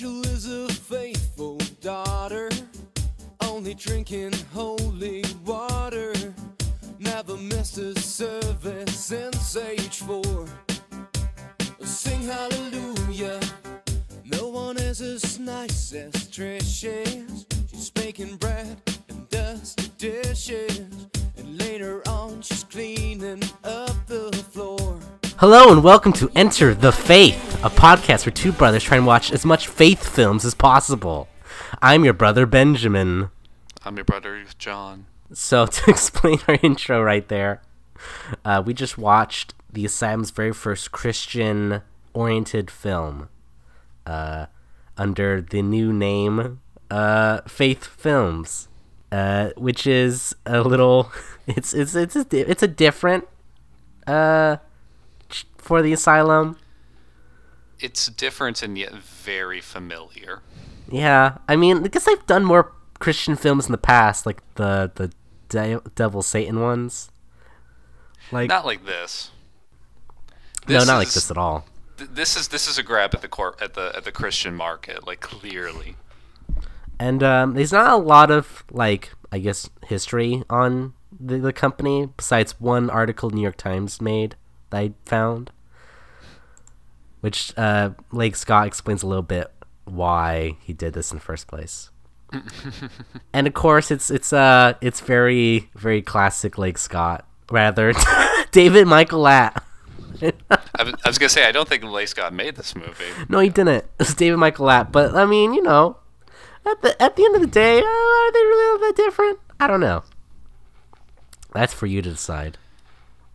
Rachel is a faithful daughter, only drinking holy water. Never missed a service since age four. Sing hallelujah. No one is as nice as Trish is. She's baking bread and dusty dishes. And later on, she's cleaning up the floor. Hello and welcome to Enter the Faith, a podcast where two brothers try and watch as much faith films as possible. I'm your brother Benjamin. I'm your brother, John. So to explain our intro right there, uh, we just watched the Asylum's very first Christian-oriented film, uh, under the new name uh, Faith Films, uh, which is a little, it's it's it's a, it's a different uh for the Asylum. It's different and yet very familiar. Yeah, I mean, I guess I've done more Christian films in the past, like the the De- Devil Satan ones. Like Not like this. no, not like this at all. th- This is this is a grab at the cor- at the at the Christian market, like clearly. And um, there's not a lot of like I guess history on the, the company besides one article New York Times made that I found, which uh, Leigh Scott explains a little bit why he did this in the first place. and of course, it's it's uh it's very very classic Leigh Scott. Rather, David Michael Latt. I was, I was gonna say I don't think Leigh Scott made this movie. No, he didn't. It was David Michael Latt. But I mean, you know, at the at the end of the day, uh, are they really all that different? I don't know. That's for you to decide.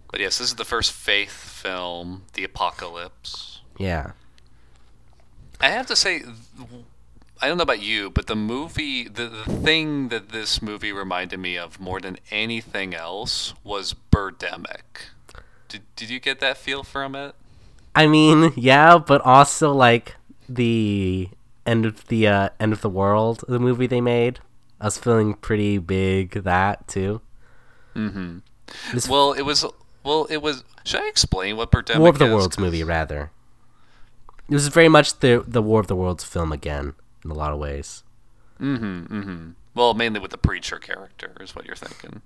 But yes, this is the first faith film, The Apocalypse. Yeah. I have to say, I don't know about you, but the movie, the, the thing that this movie reminded me of more than anything else was Birdemic. Did, did you get that feel from it? I mean, yeah, but also like the end of the uh, end of the world, the movie they made. I was feeling pretty big that too. Mm-hmm. This Well, it was. Well, it was. Should I explain what Birdemic War of the is? Worlds movie, rather. It was very much the the War of the Worlds film again in a lot of ways. Mm-hmm. Mm-hmm. Well, mainly with the preacher character is what you're thinking.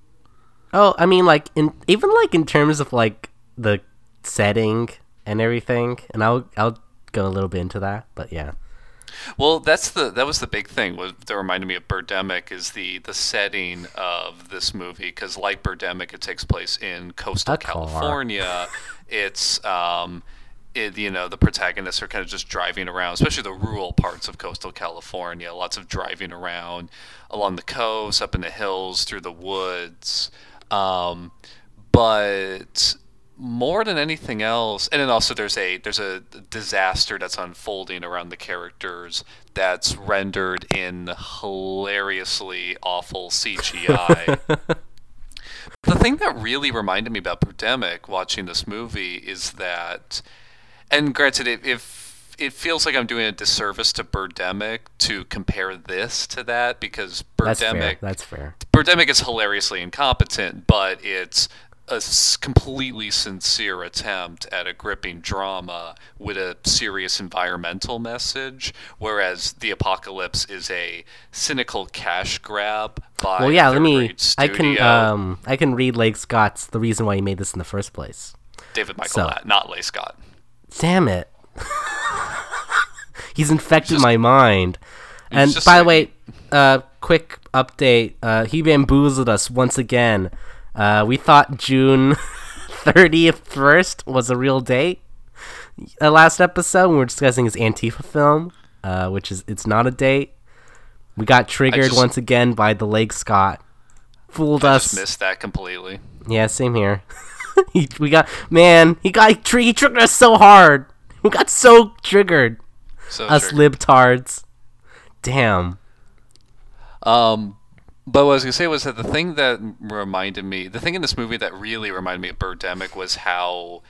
Oh, I mean, like in even like in terms of like the setting and everything, and I'll I'll go a little bit into that, but yeah, Well, that's the that was the big thing was that reminded me of Birdemic is the the setting of this movie because like Birdemic, it takes place in coastal. California. It's um, it, you know the protagonists are kind of just driving around, especially the rural parts of coastal California. Lots of driving around along the coast, up in the hills, through the woods. Um, but more than anything else, and then also there's a there's a disaster that's unfolding around the characters that's rendered in hilariously awful CGI. the thing that really reminded me about Birdemic watching this movie is that, and granted, it, if it feels like I'm doing a disservice to Birdemic to compare this to that because that's fair. Birdemic That's fair. Birdemic is hilariously incompetent, but it's a completely sincere attempt at a gripping drama with a serious environmental message, whereas The Apocalypse is a cynical cash grab by Well, yeah. Let me. I can um I can read Leigh Scott's the reason why he made this in the first place. David Michael so- Latt, not Leigh Scott. Damn it. He's infected just- my mind. And by the way, uh, quick update. Uh, he bamboozled us once again. Uh, we thought June 30th first was a real date. Uh, last episode, we were discussing his Antifa film, uh, which is it's not a date. We got triggered just- once again by the Leigh Scott. Fooled I us. missed that completely. Yeah, same here. he, we got man. He got he, he triggered us so hard. We got so triggered. So Us triggered. libtards. Damn. Um, but what I was gonna say was that the thing that reminded me, the thing in this movie that really reminded me of Birdemic was how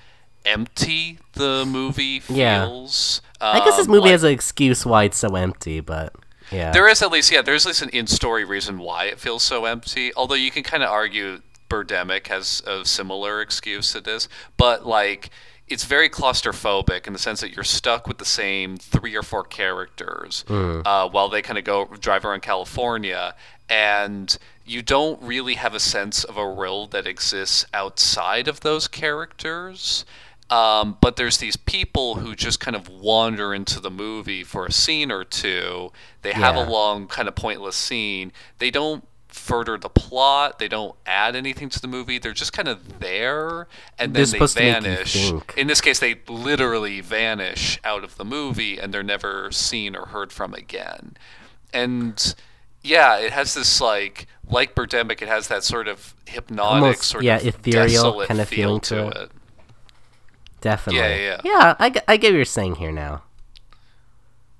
empty the movie Yeah. feels. I guess this Um, movie like- has an excuse why it's so empty, but yeah. There is at least, yeah, there's at least an in-story reason why it feels so empty. Although you can kind of argue Birdemic has a similar excuse to this, but like it's very claustrophobic in the sense that you're stuck with the same three or four characters uh, while they kind of go drive around California, and you don't really have a sense of a world that exists outside of those characters. Um, but there's these people who just kind of wander into the movie for a scene or two. They have Yeah. a long, kind of pointless scene. They don't further the plot. They don't add anything to the movie. They're just kind of there, and They're then they supposed to make you vanish. In this case, they literally vanish out of the movie, and they're never seen or heard from again. And yeah, it has this like, like Birdemic, it has that sort of hypnotic, Almost, sort yeah, of ethereal kind of feel feeling to it. it. Definitely. Yeah, yeah, Yeah, I, I get what you're saying here now.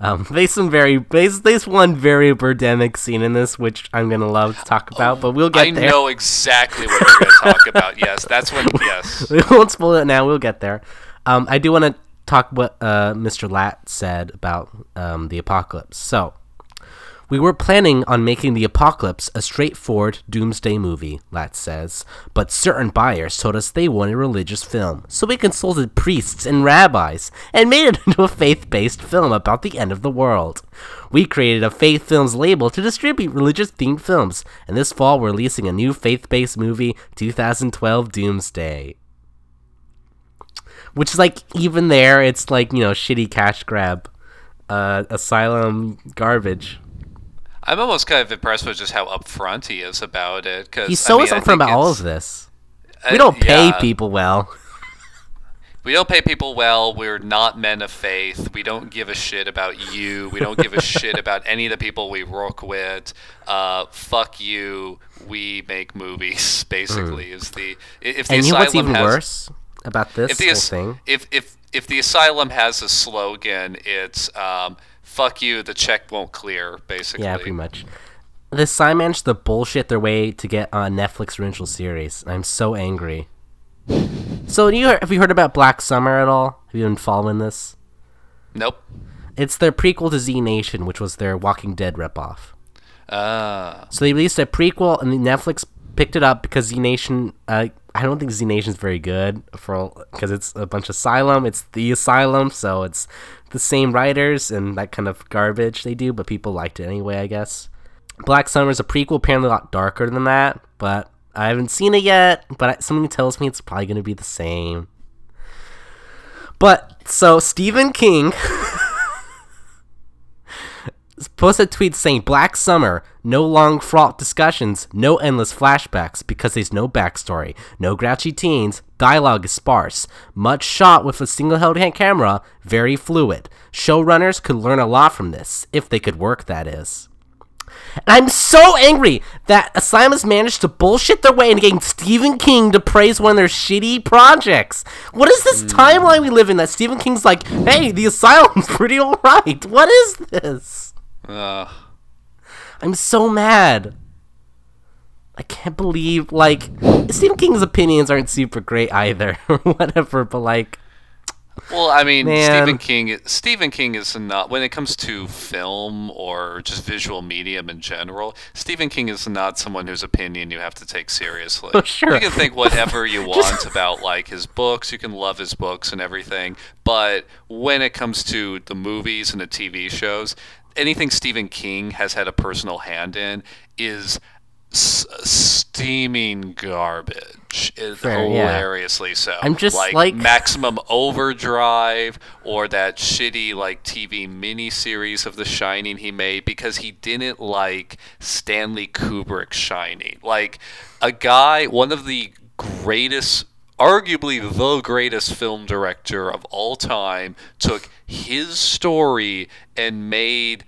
Um, there's some very there's, there's one very birdemic scene in this which I'm gonna love to talk about, but we'll get I there. know exactly what you're going to talk about. Yes, that's when. Yes. we won't spoil it now. We'll get there. Um, I do want to talk what uh, Mr. Latt said about um, the apocalypse. So, we were planning on making the apocalypse a straightforward doomsday movie, Latt says, but certain buyers told us they wanted a religious film, so we consulted priests and rabbis and made it into a faith based film about the end of the world. We created a Faith Films label to distribute religious themed films, and this fall we're releasing a new faith based movie, 2012 Doomsday. Which is like, even there, it's like, you know, shitty cash grab, uh, asylum garbage. I'm almost kind of impressed with just how upfront he is about it. Cause, He's so I mean, upfront about all of this. uh, We don't pay yeah. people well. We don't pay people well. We're not men of faith. We don't give a shit about you. We don't give a shit about any of the people we work with. Uh, fuck you. We make movies. Basically, is the if the and you know what's even has, worse about this if the whole thing? if if if the asylum has a slogan, it's um, "fuck you." The check won't clear. Basically, Yeah, pretty much. The Psy managed to bullshit their way to get a Netflix original series. I'm so angry. So, you have you heard about Black Summer at all? Have you been following this? Nope. It's their prequel to Z Nation, which was their Walking Dead ripoff. Uh, So they released a prequel, and Netflix picked it up because Z Nation. Uh, I don't think Z Nation's very good for because it's a bunch of Asylum. It's the Asylum, so it's the same writers and that kind of garbage they do, but people liked it anyway, I guess. Black Summer is a prequel, apparently a lot darker than that, but I haven't seen it yet. But something tells me it's probably going to be the same. But so Stephen King posted a tweet saying Black Summer, no long fraught discussions, no endless flashbacks because there's no backstory, no grouchy teens, dialogue is sparse, much shot with a single held hand camera, very fluid. Showrunners could learn a lot from this, if they could work, that is. And I'm so angry that Asylum has managed to bullshit their way into getting Stephen King to praise one of their shitty projects. What is this hmm. timeline we live in that Stephen King's like, hey, the Asylum's pretty alright? What is this? Uh, I'm so mad. I can't believe, like, Stephen King's opinions aren't super great either, or whatever, but, like, well, I mean, Man. Stephen King. Stephen King is not when it comes to film or just visual medium in general. Stephen King is not someone whose opinion you have to take seriously. Oh, sure. You can think whatever you want about like his books. You can love his books and everything, but when it comes to the movies and the TV shows, anything Stephen King has had a personal hand in is s- steaming garbage. It- Fair, yeah. hilariously so. I'm just, like, like- Maximum Overdrive or that shitty like TV miniseries of The Shining he made because he didn't like Stanley Kubrick's Shining. Like a guy, one of the greatest arguably the greatest film director of all time took his story and made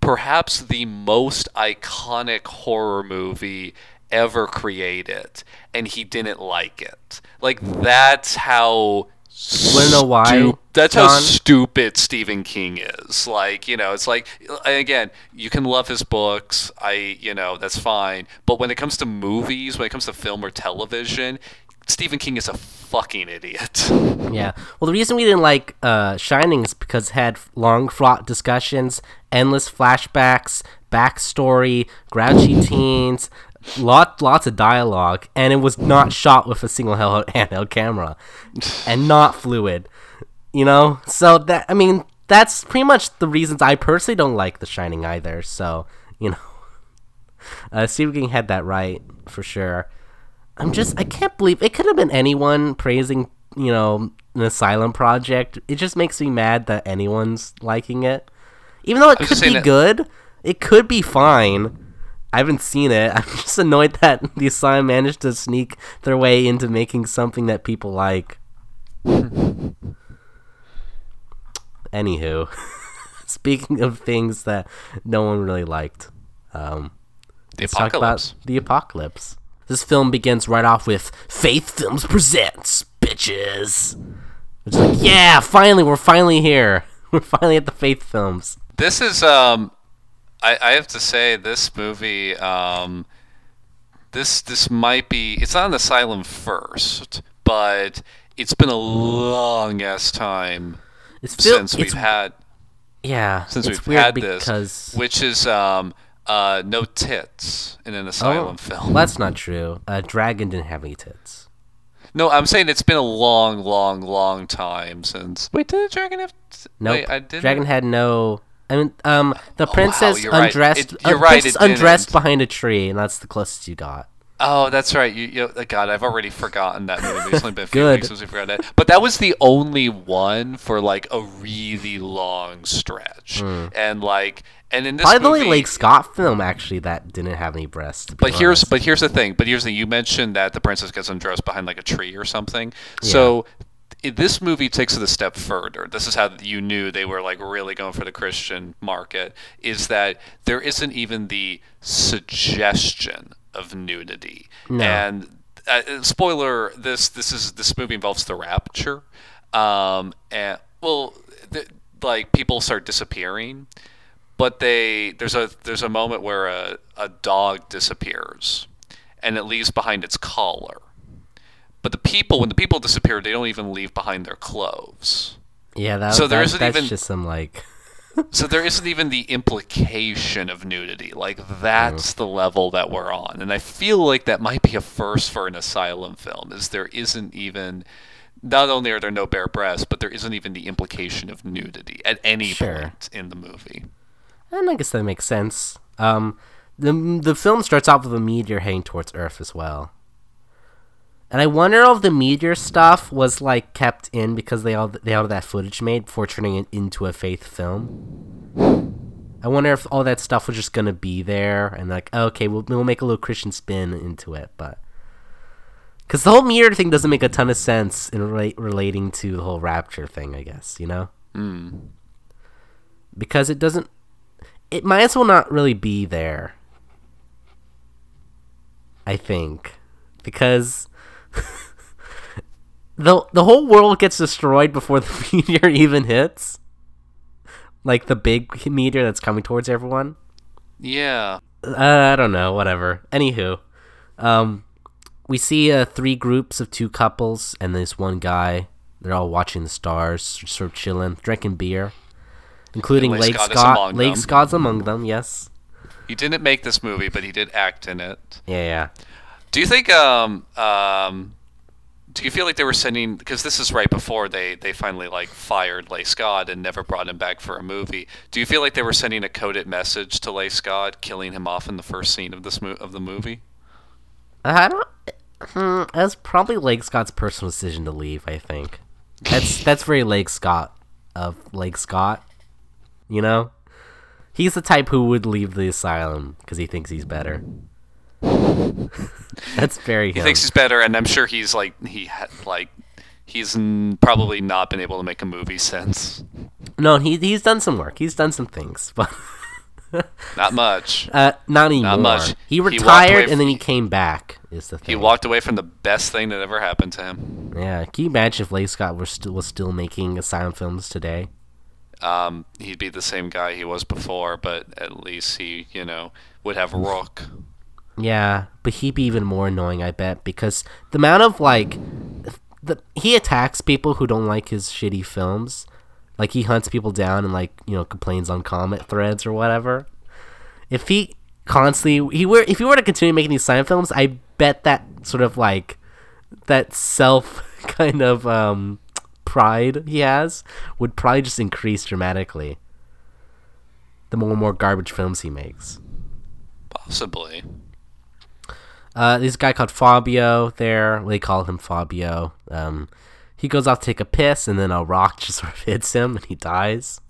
perhaps the most iconic horror movie ever created and he didn't like it. Like that's how know why, stu- that's how stupid Stephen King is. Like you know it's like again you can love his books I you know that's fine. But when it comes to movies when it comes to film or television Stephen King is a fucking idiot Yeah. Well, the reason we didn't like uh, Shining is because it had long, fraught discussions, endless flashbacks, backstory, grouchy teens, lot lots of dialogue, and it was not shot with a single handheld camera, and not fluid. You know, so that I mean, that's pretty much the reasons I personally don't like The Shining either. So you know, uh, Stephen King had that right for sure. I'm just I can't believe it could have been anyone praising you know an asylum project. It just makes me mad that anyone's liking it, even though it I'm could be that- good. It could be fine. I haven't seen it. I'm just annoyed that the asylum managed to sneak their way into making something that people like. Anywho, speaking of things that no one really liked, um, The let's talk apocalypse. about the apocalypse. This film begins right off with Faith Films presents bitches. It's like, yeah, finally, we're finally here. We're finally at the Faith Films. This is um, I, I have to say this movie um, this this might be it's not an asylum first, but it's been a long ass time feel- since we've had yeah, since we've had this, which is um uh no tits in an asylum oh, film. that's not true. Uh, Dragon didn't have any tits. No, I'm saying it's been a long, long, long time since. Wait, did the dragon have? t- Nope. Wait, I didn't. Dragon had no. I mean, um, the wow, princess you're right. undressed. It- you're uh, right, didn't. undressed behind a tree, and that's the closest you got. Oh, that's right. You, you, uh, God, I've already forgotten that movie. It's only been a few weeks since we forgot that. But that was the only one for like a really long stretch, and like, and in this. Probably the movie, only Leigh Scott film actually that didn't have any breasts. But here's but here's the thing. But here's the thing. you mentioned that the princess gets undressed behind like a tree or something. So this movie takes it a step further. This is how you knew they were like really going for the Christian market. Is that there isn't even the suggestion of nudity. No. And uh, spoiler: this this is this movie involves the rapture. Um, and well, th- like people start disappearing but they there's a there's a moment where a, a dog disappears and it leaves behind its collar. But the people when the people disappear they don't even leave behind their clothes. Yeah, that, so there that- isn't that's even- just some like. so there isn't even the implication of nudity. Like that's the level that we're on. And i feel like that might be a first for an asylum film is there isn't even not only are there no bare breasts but there isn't even the implication of nudity at any Sure. point in the movie And I guess that makes sense. Um, the the film starts off with a meteor heading towards Earth as well. And I wonder if the meteor stuff was like kept in because they all they all had that footage made before turning it into a faith film. I wonder if all that stuff was just gonna be there and like okay, we'll we'll make a little Christian spin into it, but because the whole meteor thing doesn't make a ton of sense in relate, relating to the whole rapture thing, I guess you know mm. because it doesn't it might as well not really be there i think because the the whole world gets destroyed before the meteor even hits like the big meteor that's coming towards everyone yeah uh, I don't know, whatever. Anywho, um, we see uh, three groups of two couples and this one guy. They're all watching the stars, sort of chilling, drinking beer, including Lake Leigh Scott Scott. among Lake them. Scott's among them. Yes. He didn't make this movie, but he did act in it. Yeah, yeah. Do you think um um do you feel like they were sending because this is right before they they finally like fired Leigh Scott and never brought him back for a movie? Do you feel like they were sending a coded message to Leigh Scott, killing him off in the first scene of this mo- of the movie? I don't. Hmm, that's probably Leigh Scott's personal decision to leave. I think that's that's very Leigh Scott of Leigh Scott. You know, he's the type who would leave the asylum because he thinks he's better. that's very He thinks he's better, and I'm sure he's like he had like he's n- probably not been able to make a movie since. No, he he's done some work. He's done some things, but Not much. uh, not anymore. much. He He retired away and then he came back. Is the thing. He walked away from the best thing that ever happened to him. Yeah, can you imagine if Leigh Scott was still was still making asylum films today? Um, he'd be the same guy he was before, but at least he, you know, would have Rook. Yeah, but he'd be even more annoying, I bet, because the amount of like, the he attacks people who don't like his shitty films, like he hunts people down and like you know complains on comment threads or whatever. If he constantly he were if he were to continue making these silent films, I bet that sort of like that self kind of um pride he has would probably just increase dramatically. The more and more garbage films he makes. Possibly. Uh, this guy called Fabio there, they call him Fabio. Um, he goes off to take a piss, and then a rock just sort of hits him, and he dies.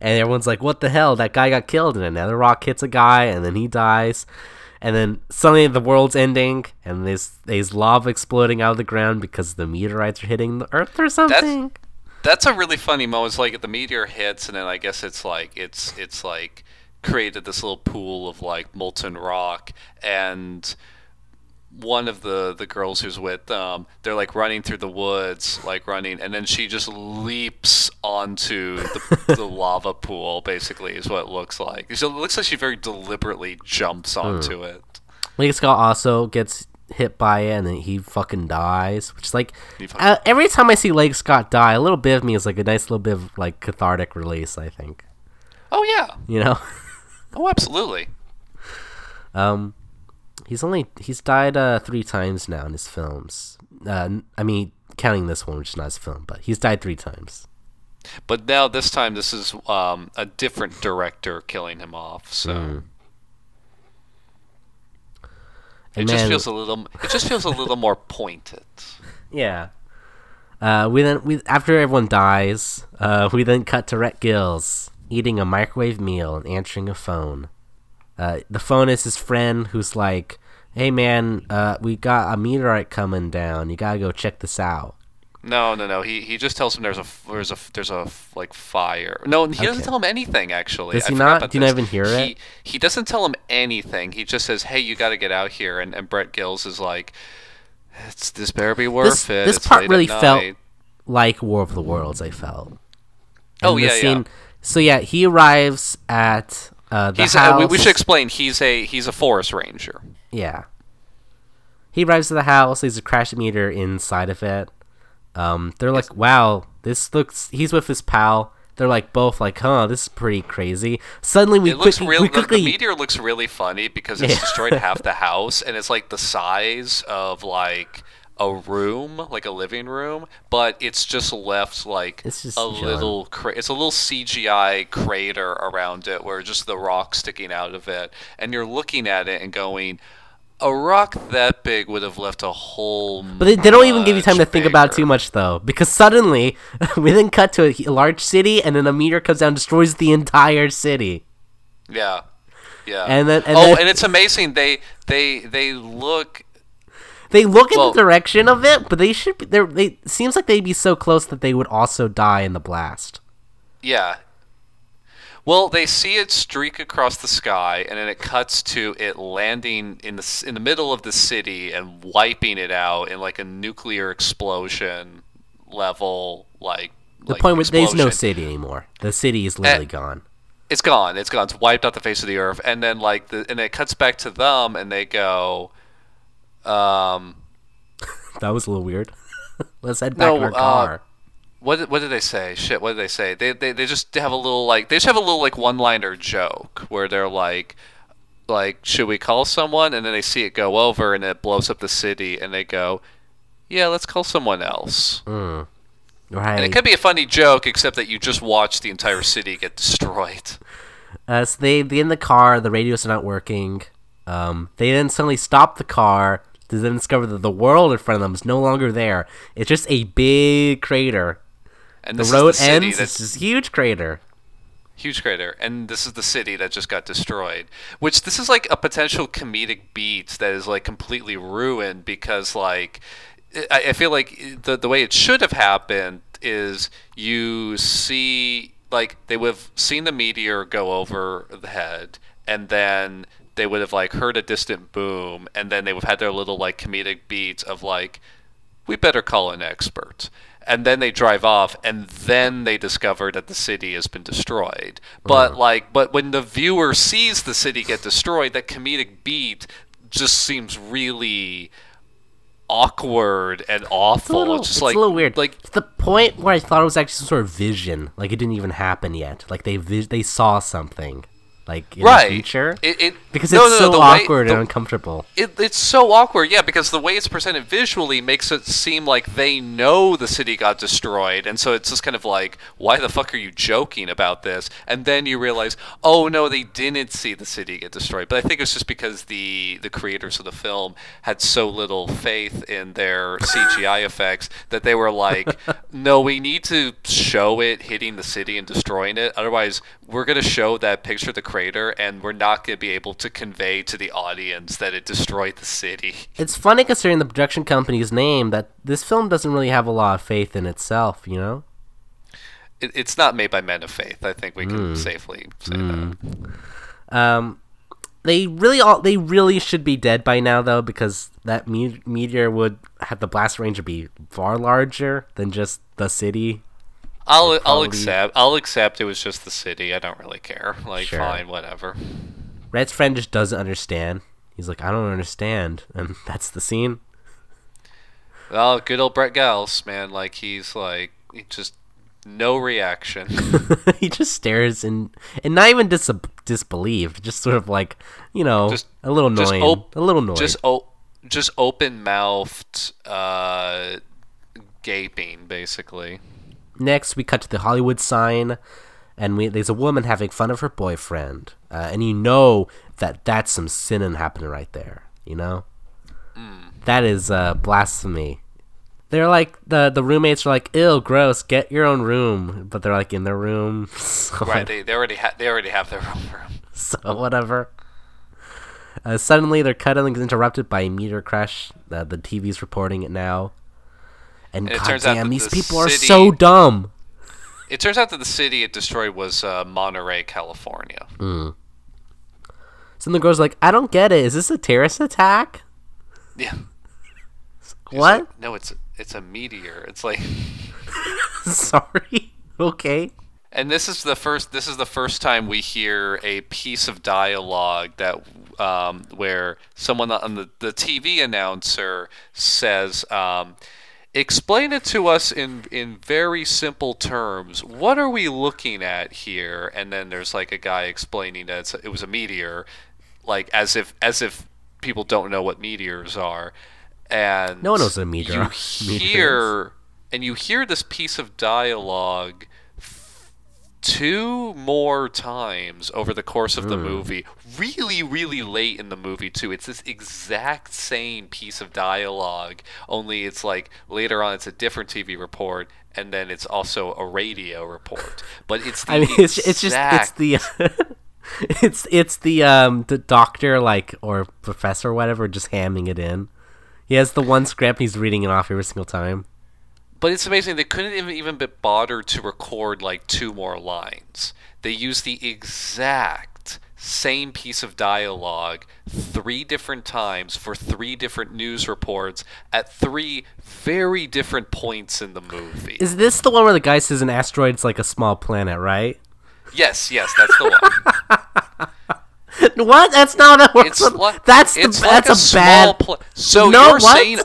And everyone's like, "What the hell? That guy got killed!" And another rock hits a guy, and then he dies. And then suddenly the world's ending, and there's there's lava exploding out of the ground because the meteorites are hitting the Earth or something. That's a really funny moment. It's like the meteor hits, and then I guess it's like it's it's like created this little pool of like molten rock, and one of the the girls who's with them, they're like running through the woods, like running, and then she just leaps onto the, the lava pool. Basically, is what it looks like. So it looks like she very deliberately jumps onto it. Leigh Scott also gets hit by it, and then he fucking dies. Which is like uh, every time I see Leigh Scott die, a little bit of me is like a nice little bit of like cathartic release. I think Oh yeah. you know. Oh, absolutely. Um, he's only he's died uh three times now in his films. Uh, I mean, counting this one, which is not his film, but he's died three times. But now this time, this is um, a different director killing him off. So. Mm. It And just feels a little. It just feels a little more pointed. Yeah. Uh, we then we after everyone dies, uh, we then cut to Rhett Giles eating a microwave meal and answering a phone. Uh, the phone is his friend who's like, "Hey man, uh, we got a meteorite coming down. You gotta go check this out." No, no, no. He he just tells him there's a there's a there's a like fire. No, he doesn't tell him anything actually. Does he not? Do you not even hear he, it? He doesn't tell him anything. He just says, "Hey, you got to get out here." And and Brett Giles is like, "It's this better be worth This it." this It's part really felt like War of the Worlds. I felt. Oh, And the yeah, yeah. So yeah, he arrives at uh, the He's house. uh, we, we should explain. He's a he's a forest ranger. Yeah. He arrives at the house. There's a crash meter inside of it. Um, they're like, "Wow, this looks." He's with his pal. They're like both like, "Huh, this is pretty crazy." Suddenly, we quickly, real. we The, the meteor looks really funny because it's Yeah. destroyed half the house, and it's like the size of like a room, like a living room, but it's just left like It's just a little. Cra- it's a little CGI crater around it, where just the rock sticking out of it, and you're looking at it and going. A rock that big would have left a hole. but they, they don't even give you time to think about it too much though, because suddenly we then cut to a, large city, and then a meteor comes down, and destroys the entire city. Yeah, yeah. And then- and oh, then- and it's amazing. They they they look They look in Well- the direction of it, but they should. Be, they seems like they'd be so close that they would also die in the blast. Yeah. Well, they see it streak across the sky, and then it cuts to it landing in the in the middle of the city and wiping it out in like a nuclear explosion level, like The like point where there's no city anymore. The city is literally Eh. gone. It's gone. It's gone. It's wiped out the face of the earth, and then like the and it cuts back to them, and they go, um, That was a little weird. Let's head back No, in our uh, car. What did, what did they say? Shit, what did they say? They, they they just have a little like they just have a little like one liner joke where they're like like should we call someone and then they see it go over and it blows up the city and they go yeah let's call someone else right. and it could be a funny joke except that you just watched the entire city get destroyed Uh, so they they in the car. The radios are not working. Um, they then suddenly stop the car to then discover that the world in front of them is no longer there. It's just a big crater. and The road the ends. It's this huge crater. huge crater and this is the city that just got destroyed which this is like a potential comedic beat that is like completely ruined because like i, I feel like the, the way it should have happened is you see like they would have seen the meteor go over the head and then they would have like heard a distant boom and then they would have had their little like comedic beat of like we better call an expert. And then they drive off, and then they discover that the city has been destroyed. But mm-hmm. like, but when the viewer sees the city get destroyed, that comedic beat just seems really awkward and awful. It's a little, just it's like a little weird. Like to the point where I thought it was actually some sort of vision, like it didn't even happen yet. Like they they saw something. Like in right. the future? It, it because no, it's no, no, so the way- awkward the- and uncomfortable. it, it's so awkward, yeah, because the way it's presented visually makes it seem like they know the city got destroyed, and so it's just kind of like, why the fuck are you joking about this? And then you realize, oh no, they didn't see the city get destroyed. But I think it's just because the the creators of the film had so little faith in their CGI effects that they were like, no, we need to show it hitting the city and destroying it. Otherwise, we're going to show that picture of the crater, and we're not going to be able to convey to the audience that it destroyed the city. It's funny considering the production company's name that this film doesn't really have a lot of faith in itself. You know. It, it's not made by men of faith. I think we can safely say that. Um, they really all they really should be dead by now though because that me- meteor would have the blast range be far larger than just the city. I'll I'll accept. I'll accept it was just the city. I don't really care. Like, Sure. fine, whatever. Rhett's friend just doesn't understand. He's like, I don't understand, and that's the scene. Well, good old Brett Gals, man. Like he's like he just no reaction. he just stares and and not even dis- disbelieved, just sort of like you know, Just- a little annoying, op- a little annoyed. just o- just open mouthed, uh, gaping, basically. Next, we cut to the Hollywood sign, and we, there's a woman having fun of her boyfriend, uh, and you know that that's some sinning happening right there. You know, That is uh, blasphemy. They're like the the roommates are like, "Ew, gross. Get your own room," but they're like in their room, so, Right? They they already ha- they already have their own room. so whatever. Uh, suddenly, their cuddling is interrupted by a meteor crash. Uh, the TV's reporting it now, and, And it turns out that these the people are so dumb. It turns out that the city it destroyed was uh, Monterey, California. So the girl's like, "I don't get it. Is this a terrorist attack? Yeah. What? like, no, it's it's a meteor. It's like, Sorry. okay." and this is the first. This is the first time we hear a piece of dialogue that um, where someone on the the TV announcer says. Um, Explain it to us in in very simple terms. What are we looking at here? And then there's like a guy explaining that it was a meteor, like as if as if people don't know what meteors are. And No one knows what a meteor- You hear and you hear this piece of dialogue two more times over the course of the Hmm. movie. Really, really late in the movie too. It's this exact same piece of dialogue, only it's like later on it's a different TV report, and then it's also a radio report. But it's the I mean, it's it's just it's the it's it's the um the doctor like or professor or whatever just hamming it in. He has the one script. He's reading it off every single time. But it's amazing they couldn't even bothered to record like two more lines. They used the exact same piece of dialogue three different times for three different news reports at three very different points in the movie. Is this the one where the guy says an asteroid's like a small planet, right? yes, yes, that's the one. What? That's not how that works. Like that's the, that's a, small bad. pla- so No, you're what? saying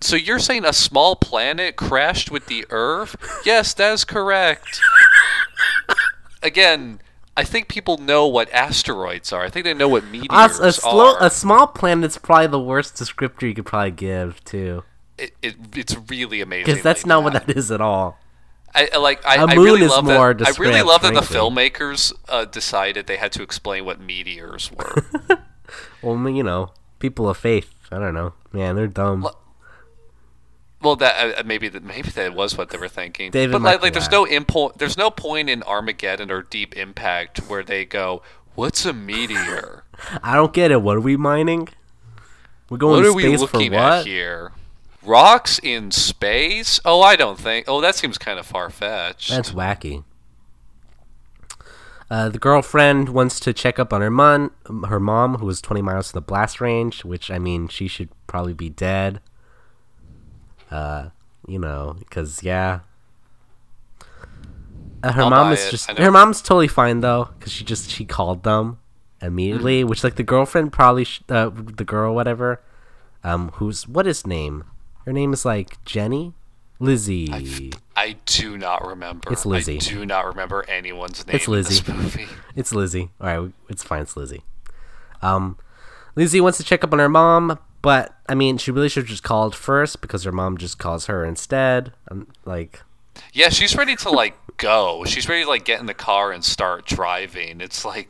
so you're saying a small planet crashed with the Earth? Yes, that's correct. Again, I think people know what asteroids are. I think they know what meteors a, a, slow, are. a small planet's probably the worst descriptor you could probably give too, it, it, it's really amazing. because that's not what that is at all. I, like. I, A I moon really is love more that. I really love that the filmmakers uh, decided they had to explain what meteors were. Well, you know, people of faith. I don't know, man, they're dumb. Well, that uh, maybe that maybe that was what they were thinking. David but like, like, there's no impo- there's no point in Armageddon or Deep Impact where they go, "What's a meteor? I don't get it. What are we mining? We're going what are we looking at here? Rocks in space? Oh, I don't think. Oh, that seems kind of far fetched. That's wacky. Uh, the girlfriend wants to check up on her mom, her mom, who was 20 miles to the blast range, which I mean, she should probably be dead. Uh, you know, because yeah, uh, her I'll mom is it. just her mom's totally fine though, because she just she called them immediately, Mm-hmm. which like the girlfriend probably sh- uh, the girl whatever, um, who's what is name? Her name is like Jenny. Lizzie. I do not remember. It's Lizzie. I do not remember anyone's name It's Lizzie. in this movie. It's Lizzie. All right, it's fine. It's Lizzie. Um, Lizzie wants to check up on her mom, but I mean, she really should have just called first because her mom just calls her instead. Um, like, Yeah, she's ready to like go. She's ready to like get in the car and start driving. It's like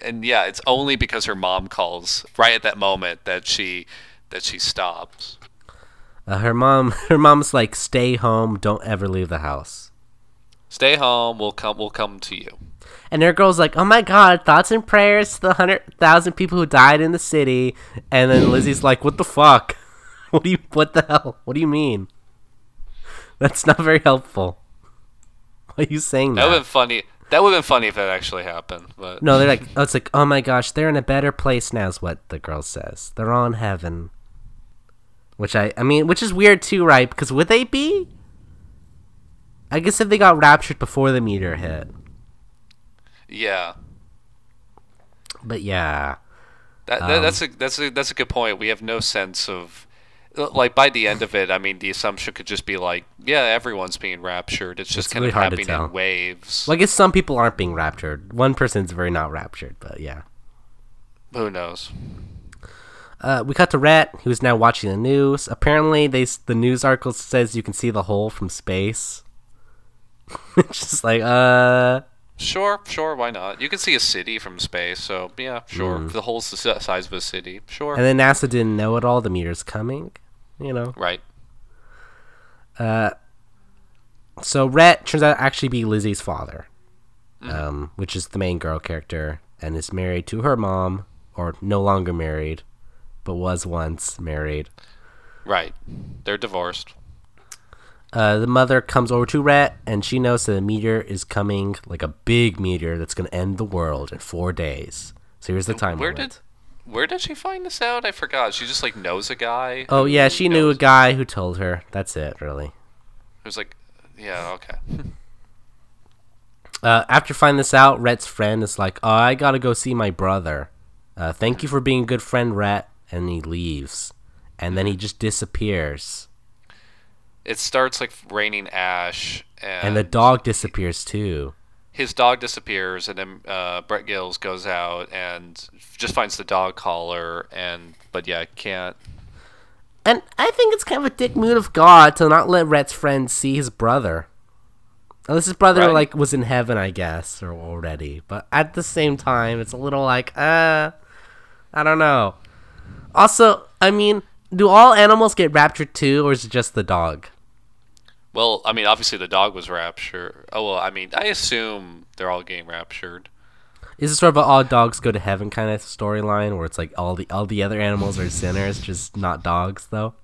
and yeah, it's only because her mom calls right at that moment that she that she stops. uh, her mom, her mom's like, "Stay home. Don't ever leave the house." Stay home, we'll come we'll come to you. And her girl's like, "Oh my God, thoughts and prayers to the hundred thousand people who died in the city." And then Lizzie's like, "What the fuck? What do you? What the hell? What do you mean? That's not very helpful." Why are you saying That that? would have been funny. That would have been funny if that actually happened. But No, they're like, oh, it's like, oh my gosh, they're in a better place now, is what the girl says. They're all in heaven. Which I, I mean, which is weird too, right? Because would they be? I guess if they got raptured before the meteor hit. Yeah. But yeah. That, Um, that's a that's a that's a good point. We have no sense of like by the end of it. I mean, the assumption could just be like, yeah, everyone's being raptured. It's just It's kind really of happening in waves. Well, I guess some people aren't being raptured. One person's very not raptured, but yeah. Who knows? Uh, we cut to Rhett, who's now watching the news. Apparently, they the news article says you can see the hole from space. it's just like, uh, Sure, sure, why not? You can see a city from space, so yeah, sure. Mm. The the size of a city, sure. and then NASA didn't know it all. The meteor's coming, you know. right. Uh, So Rhett turns out to actually be Lizzie's father, um, which is the main girl character, and is married to her mom, or no longer married, but was once married. Right. They're divorced. Uh, the mother comes over to Rhett, and she knows that a meteor is coming, like a big meteor that's going to end the world in four days. So here's the time Where limit. did where did she find this out? I forgot. She just like knows a guy. Oh yeah, she knew a guy who told her. That's it, really. It was like, yeah, okay. Uh, after finding this out, Rhett's friend is like, "Oh, I gotta go see my brother. Uh, thank you for being a good friend, Rhett." And he leaves, and then he just disappears, It starts like raining ash, and, and the dog disappears too. his dog disappears, and then uh, Brett Giles goes out and just finds the dog collar, and but yeah, can't. And I think it's kind of a dick move of God to not let Rhett's friend see his brother. Unless his brother Right. like was in heaven, I guess, or already. But at the same time, it's a little like, uh, I don't know. Also, I mean, do all animals get raptured too, or is it just the dog? Well, I mean, obviously the dog was raptured. Oh well, I mean, I assume they're all getting raptured. Is it sort of an all dogs go to heaven kind of storyline, where it's like all the all the other animals are sinners, just not dogs though?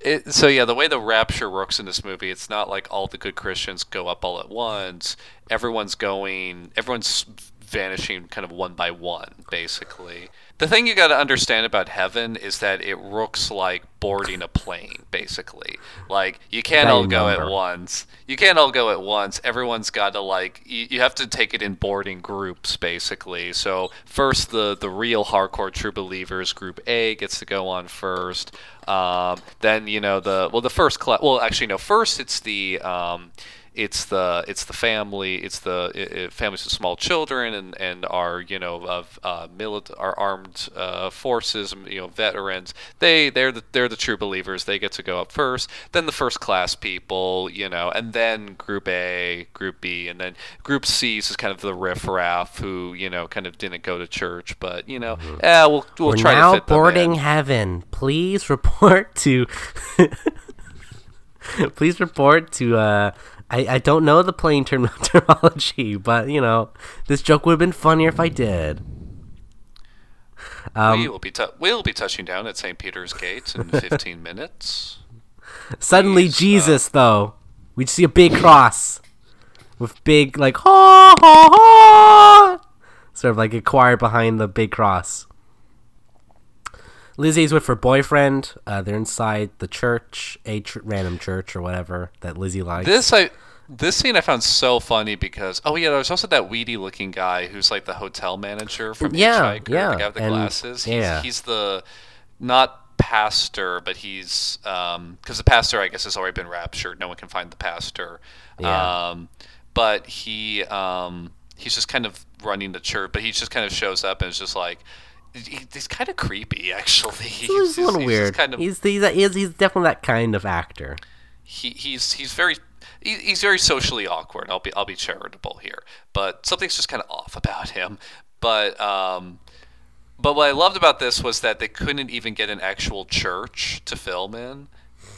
It, so yeah, the way the rapture works in this movie, it's not like all the good Christians go up all at once. Everyone's going, everyone's vanishing kind of one by one, basically. The thing you got to understand about heaven is that it looks like boarding a plane, basically. Like you can't all go at once. You can't all go at once. Everyone's got to like you, you have to take it in boarding groups, basically. So first, the the real hardcore true believers, Group A, gets to go on first. Um, then you know the well the first class. Well, actually no. First, it's the um, it's the it's the family it's the i i families with small children and and our you know of uh, milit- our armed uh, forces you know veterans they they're the they're the true believers they get to go up first then the first class people you know and then group A group B and then group C is kind of the riffraff who you know kind of didn't go to church but you know eh, we'll we'll We're try now to fit them boarding in. heaven. Please report to. Please report to. Uh, I I don't know the plane term- terminology, but you know this joke would have been funnier if I did. Um, we will be tou we'll be touching down at St. Peter's Gate in 15 minutes. Suddenly, uh, Jesus, though, we'd see a big cross with big like ha ha ha, sort of like a choir behind the big cross. Lizzie's with her boyfriend. Uh, they're inside the church, a tr- random church or whatever that Lizzie likes. This I this scene I found so funny because oh yeah, there's also that weedy looking guy who's like the hotel manager from Yeah, Hitchhiker, yeah, the guy with the and- glasses. He's, yeah. he's the not pastor, but he's because the pastor, I guess, has already been raptured. No one can find the pastor. Yeah. Um, but he um, he's just kind of running the church, but he just kind of shows up and is just like. He, he's kind of creepy, actually. He's, he's a little he's weird. kind of, he's, he's he's he's definitely that kind of actor. he, he's he's very he, he's very socially awkward. I'll be I'll be charitable here, but something's just kind of off about him. But um, but what I loved about this was that they couldn't even get an actual church to film in.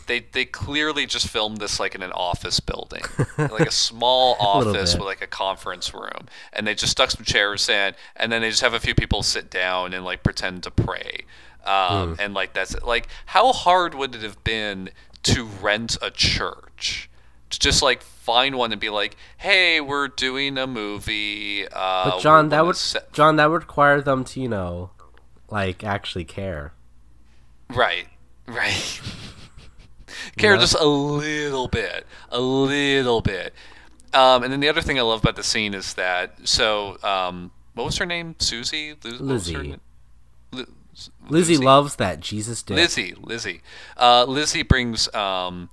They they clearly just filmed this like in an office building, like a small office bit. with like a conference room, and they just stuck some chairs in, and then they just have a few people sit down and like pretend to pray, um, Hmm. and like that's it. Like, how hard would it have been to rent a church? To just like find one and be like, "Hey, we're doing a movie." Uh, But John, that would set- John, that would require them to you know, like actually care. Right, right. Care know? just a little bit, a little bit. Um, and then the other thing I love about the scene is that so um, what was her name? Susie. What was Lizzie. Lizzie loves that Jesus did. Lizzie. Lizzie. Uh, Lizzie brings um,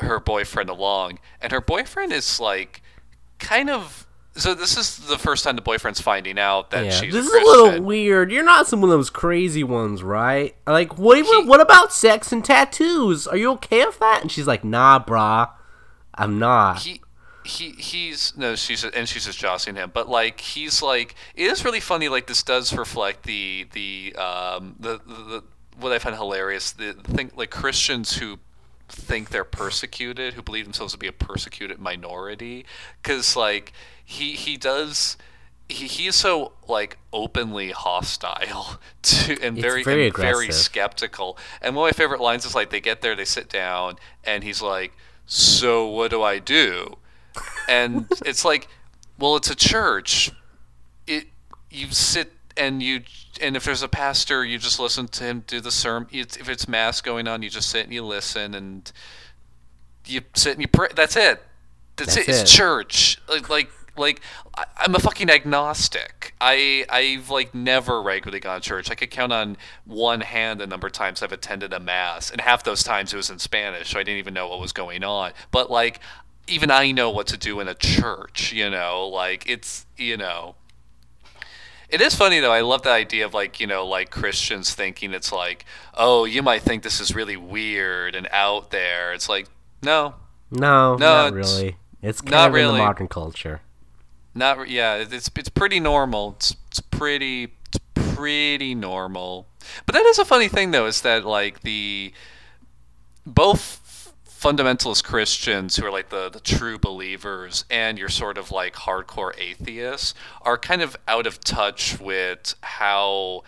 her boyfriend along, and her boyfriend is like kind of. So this is the first time the boyfriend's finding out that Yeah, she's this a is a little weird. You're not some of those crazy ones, right? Like, what? even- He- what about sex and tattoos? Are you okay with that? And she's like, Nah, brah, I'm not. he he he's no she's and she's just jostling him but like he's like it is really funny like this does reflect the the um the the, the what i find hilarious the, the thing like christians who think they're persecuted who believe themselves to be a persecuted minority because like he he does he, he is so like openly hostile to and It's very very and very skeptical. And one of my favorite lines is like they get there, they sit down, and he's like, "So what do I do?" And it's like, "Well, it's a church. It you sit and you and if there's a pastor, you just listen to him do the sermon. If it's mass going on, you just sit and you listen and you sit and you pray. That's it. That's, That's it. It's church. Like like like I, I'm a fucking agnostic. I I've like never regularly gone to church. I could count on one hand the number of times I've attended a mass, and half those times it was in Spanish, so I didn't even know what was going on. But like even I know what to do in a church. You know, like it's you know. It is funny though. I love the idea of like you know like Christians thinking it's like oh you might think this is really weird and out there. It's like no, no, No, not it's really. It's kind not of in really. the modern culture. not yeah. It's it's pretty normal. It's it's pretty it's pretty normal. But that is a funny thing though. Is that like the both fundamentalist Christians who are like the, the true believers and your sort of like hardcore atheists are kind of out of touch with how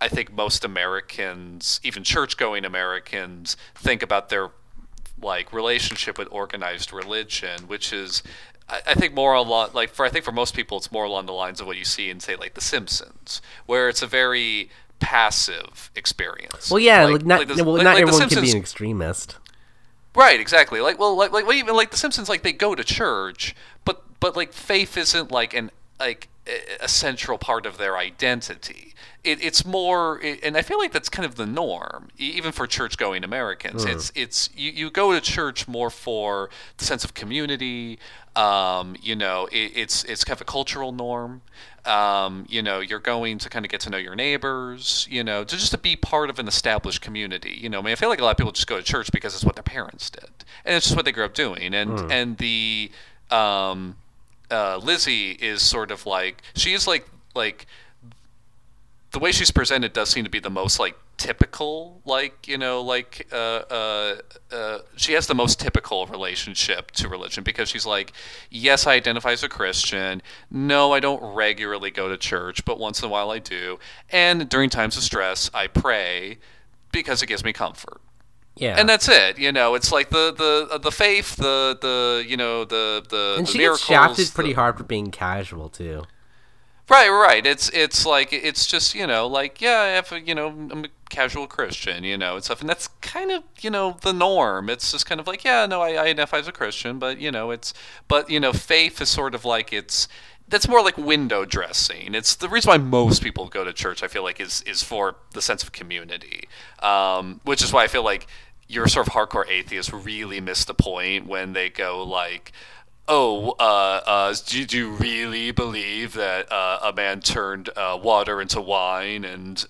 I think most Americans, even church going Americans, think about their like relationship with organized religion, which is I, I think more along like for I think for most people it's more along the lines of what you see in say like The Simpsons, where it's a very passive experience. Well, yeah, like, not the- well, like- not like everyone can be an extremist. Right, exactly. Like, well, like, like, even like The Simpsons, like they go to church, but but like faith isn't like an like a central part of their identity. It, it's more, it, and I feel like that's kind of the norm, even for church-going Americans. It's it's you, you go to church more for the sense of community. Um, you know, it, it's it's kind of a cultural norm. Um, you know, you're going to kind of get to know your neighbors. You know, to just to be part of an established community. You know, I mean, I feel like a lot of people just go to church because it's what their parents did, and it's just what they grew up doing. And and the um, uh, Lizzie is sort of like she is like like the way she's presented does seem to be the most like typical like you know like uh, uh, uh, she has the most typical relationship to religion because she's like yes i identify as a christian. No i don't regularly go to church but once in a while i do. And during times of stress i pray because it gives me comfort. Yeah, and that's it you know? It's like the the the faith the the you know the the and the she miracles gets shafted pretty the- hard for being casual too. Right, right. It's it's like it's just you know like yeah, I have a, you know I'm a casual Christian, you know, and stuff, and that's kind of you know the norm. It's just kind of like yeah, no, I, I identify as a Christian, but you know it's but you know faith is sort of like it's that's more like window dressing. It's the reason why most people go to church. I feel like is is for the sense of community, um, which is why I feel like your sort of hardcore atheists really miss the point when they go like oh, uh, uh, do, do you really believe that uh, a man turned uh, water into wine and,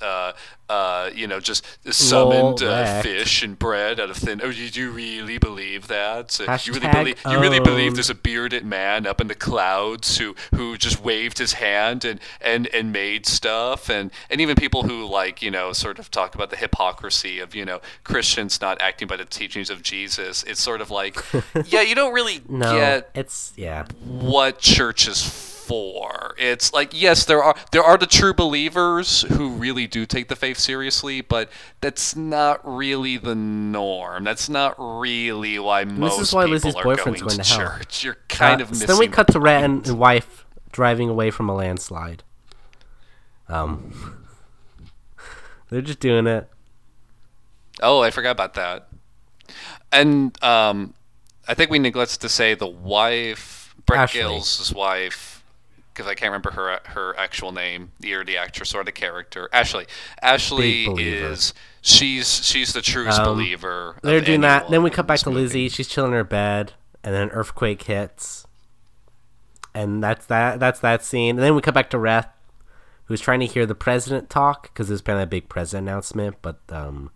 uh, uh, you know, just summoned Lol, fish and bread out of thin? Oh, you do really believe that? you really believe you really believe there's a bearded man up in the clouds who who just waved his hand and and and made stuff and and even people who like you know sort of talk about the hypocrisy of you know Christians not acting by the teachings of Jesus. It's sort of like, yeah, you don't really No, get it's yeah. what church is for. It's like yes, there are there are the true believers who really do take the faith seriously, but that's not really the norm. That's not really why most this is why people Lizzie's are boyfriend's going, going to hell. church. You're kind Uh, of so missing. then we cut the to Rhett and, and wife driving away from a landslide. Um, they're just doing it. Oh, I forgot about that. And um, I think we neglected to say the wife, Rhett Ashley. Giles' wife, because I can't remember her her actual name, either the actress or the character. Ashley. Ashley is she's she's the truest Um, believer. They're doing that. Then we cut back to movie. Lizzie. She's chilling in her bed, and then an earthquake hits, and that's that. That's that scene. And then we cut back to Rhett, who's trying to hear the president talk because there's been a big president announcement, but um,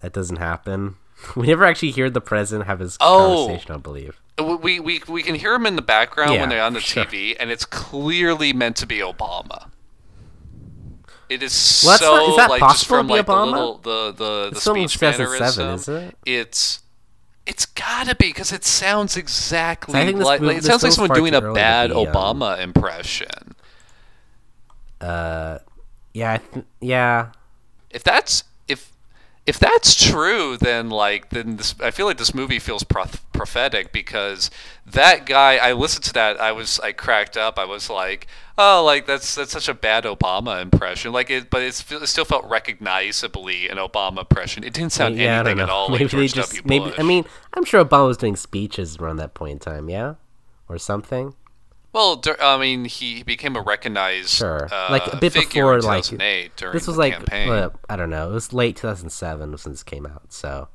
that doesn't happen. We never actually hear the president have his Oh. conversation. I believe. We, we we can hear him in the background Yeah, when they're on the sure. TV, and it's clearly meant to be Obama. It is Well, so not- is that like just from be like the Obama? little the the the speech 2007, mannerism. isn't it? It's it's gotta be because it sounds exactly I think this like, movie- like it sounds like someone doing a bad be, um, Obama impression. Uh, yeah, I th- yeah. If that's if that's true, then like then this I feel like this movie feels prof- prophetic because that guy. I listened to that. I was I cracked up. I was like, oh, like that's that's such a bad Obama impression. Like it, but it's, it still felt recognizably an Obama impression. It didn't sound yeah, anything at all maybe like they just maybe. I mean, I'm sure Obama was doing speeches around that point in time. Yeah, or something. Well, I mean, he became a recognized Sure, uh, like a bit figure before, in like 2008 during this was the like campaign. uh, I don't know. It was late 2007 when this came out. So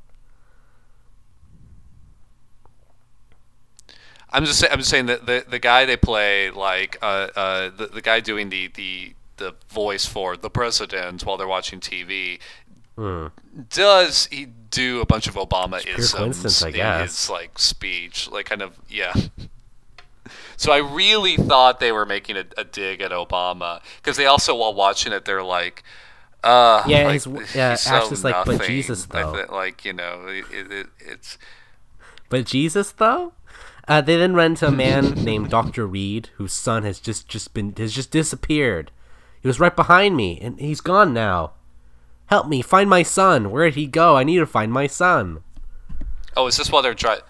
I'm just say, I'm just saying that the the guy they play like uh, uh the, the guy doing the, the the voice for the president while they're watching TV does he do a bunch of Obama coincidence, isms I in his like speech like kind of yeah. So I really thought they were making a, a dig at Obama because they also while watching it they're like. Uh, Yeah, like, his- yeah, he's so like, "But. Jesus, though. thi- like you know, it, it, it's But Jesus, though, uh, they then run into a man named Doctor Reed, whose son has just just been has just disappeared. He was right behind me, and he's gone now. Help me find my son. Where did he go? I need to find my son. oh, is this while they're driving?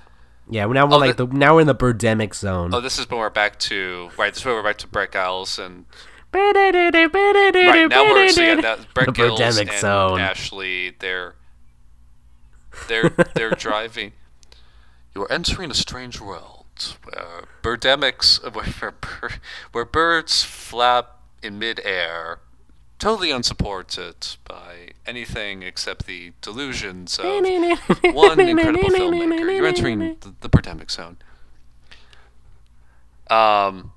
Yeah, now we're Oh, like the- the now we're in the birdemic zone. Oh, this is when we're back to right. This is when we're back to Rhett Giles and right now we're so yeah, that, Rhett The Giles birdemic and zone. Ashley. They're they're they're driving. You are entering a strange world where birdemics, where, where, where birds flap in midair, totally unsupported by anything except the delusions of one incredible filmmaker. You're entering the, the birdemic zone. Um,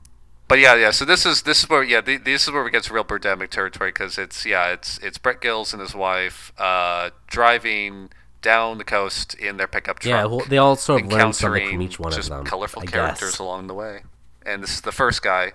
but yeah, yeah. So this is this is where yeah, th- this is where we get to real birdemic territory because it's yeah, it's it's Rhett Giles and his wife uh, driving down the coast in their pickup truck. Yeah, well, they all sort of learn something encountering from each one of them. colorful I characters guess. along the way, and this is the first guy.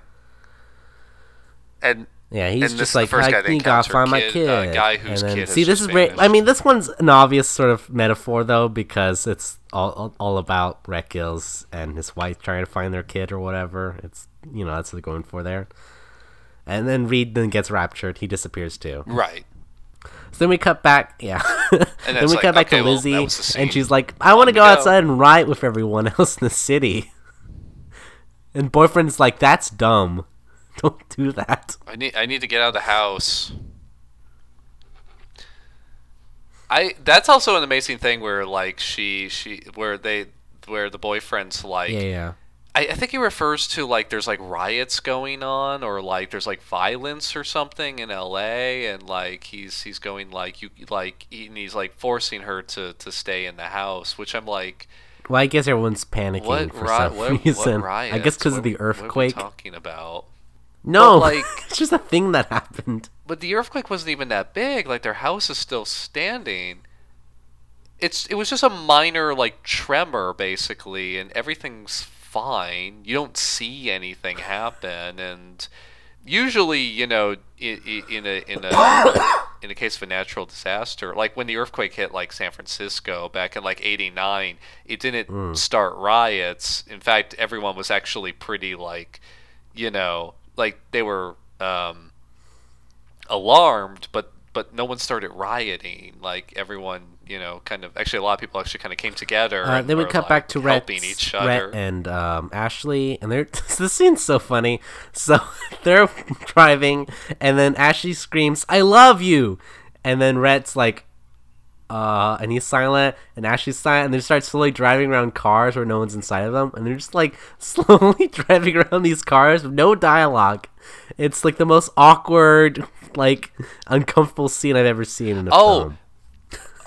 And Yeah, he's this just like, I you gotta find my kid- kid. uh, guy whose and then, kid see, this is very. I mean, this one's an obvious sort of metaphor though, because it's all all, about Giles and his wife trying to find their kid or whatever. It's you know that's what they're going for there. And then Reed then gets raptured. He disappears too. right, So then we cut back, yeah. And then we like, cut back okay, to well, Lizzie, that was the scene. and she's like, "I want to go go." outside and riot with everyone else in the city." And boyfriend's like, "That's dumb." Don't do that. I need I need to get out of the house. I that's also an amazing thing where like she she where they where the boyfriend's like Yeah, yeah. I, I think he refers to like there's like riots going on or like there's like violence or something in LA and like he's he's going like you like he, and he's like forcing her to to stay in the house which I'm like Well, I guess everyone's panicking what for ri- some what, reason. what riots? I guess because of the we- what are we earthquake. talking about no, But, like- it's just a thing that happened. But the earthquake wasn't even that big. Like their house is still standing. It's it was just a minor like tremor basically, and everything's fine. You don't see anything happen, and usually you know in, in a in a in a case of a natural disaster, like when the earthquake hit like San Francisco back in like '89, it didn't mm. start riots. In fact, everyone was actually pretty like you know like they were. Um, alarmed, but but no one started rioting. Like everyone, you know, kind of actually a lot of people actually kind of came together. Uh, and then we cut like, back to Rhett, helping each Rhett other. and um, Ashley, and they're the scene's so funny. So they're driving, and then Ashley screams, "I love you," and then Rhett's like, "Uh," and he's silent, and Ashley's silent, and they start slowly driving around cars where no one's inside of them, and they're just like slowly driving around these cars with no dialogue. It's like the most awkward, like uncomfortable scene I've ever seen in a Oh, film. Oh,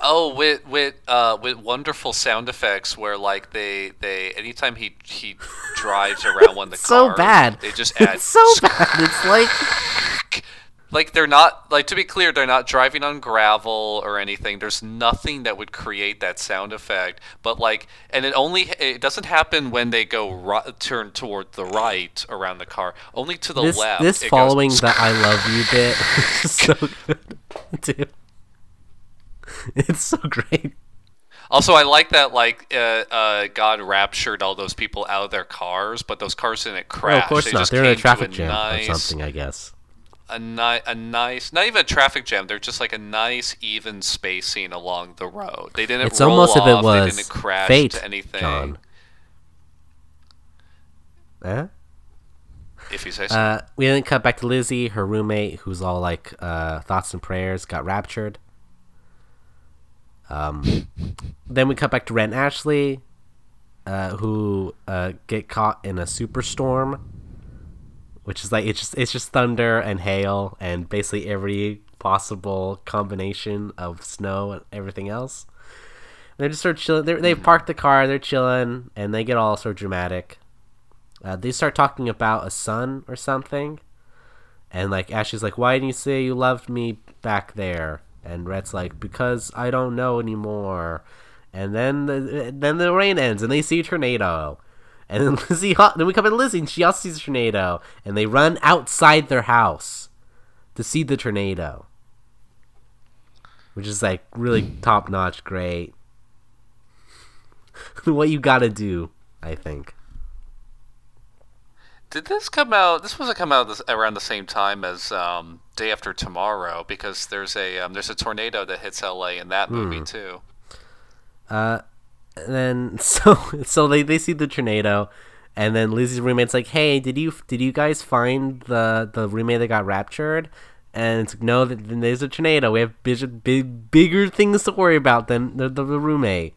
Oh, with with uh, with wonderful sound effects where like they they anytime he he drives around one of the so cars, bad. they just add it's so bad. It's like like they're not like to be clear they're not driving on gravel or anything there's nothing that would create that sound effect but like and it only it doesn't happen when they go ri- turn toward the right around the car only to the this left this it goes following the "I love you" bit is so good, dude. It's so great. also i like that like uh, uh, god raptured all those people out of their cars but those cars didn't Oh, crash of course they not. just They're in a traffic jam nice, or something, I guess. A, ni- a nice not even a traffic jam they're just like a nice even spacing along the road they didn't It's roll almost if off, it they was didn't crash fate, to anything John. Eh? if you say so Uh, we then cut back to Lizzie, her roommate, who's all like uh, thoughts and prayers, got raptured. Um, then we cut back to Ren Ashley, uh, who uh, get caught in a superstorm, which is like it's just it's just thunder and hail and basically every possible combination of snow and everything else. They're just start chilling. They they the car. They're chilling, and they get all sort of dramatic. Uh, they start talking about a son or something, and like Ashley's like, "Why didn't you say you loved me back there?" And Rhett's like, "Because I don't know anymore." And then the then the rain ends, and they see tornado. And then Lizzie, then we come in Lizzie, and she also sees a tornado, and they run outside their house to see the tornado, which is like really top notch, great. what you gotta do, I think. Did this come out? This wasn't come out this, around the same time as um, Day After Tomorrow because there's a um, there's a tornado that hits LA in that Hmm. movie too. Uh, then so so they, they see the tornado, and then Lizzie's roommate's like, "Hey, did you did you guys find the the roommate that got raptured?" And it's like, no, th- then there's a tornado. We have big, big bigger things to worry about than the, the, the roommate.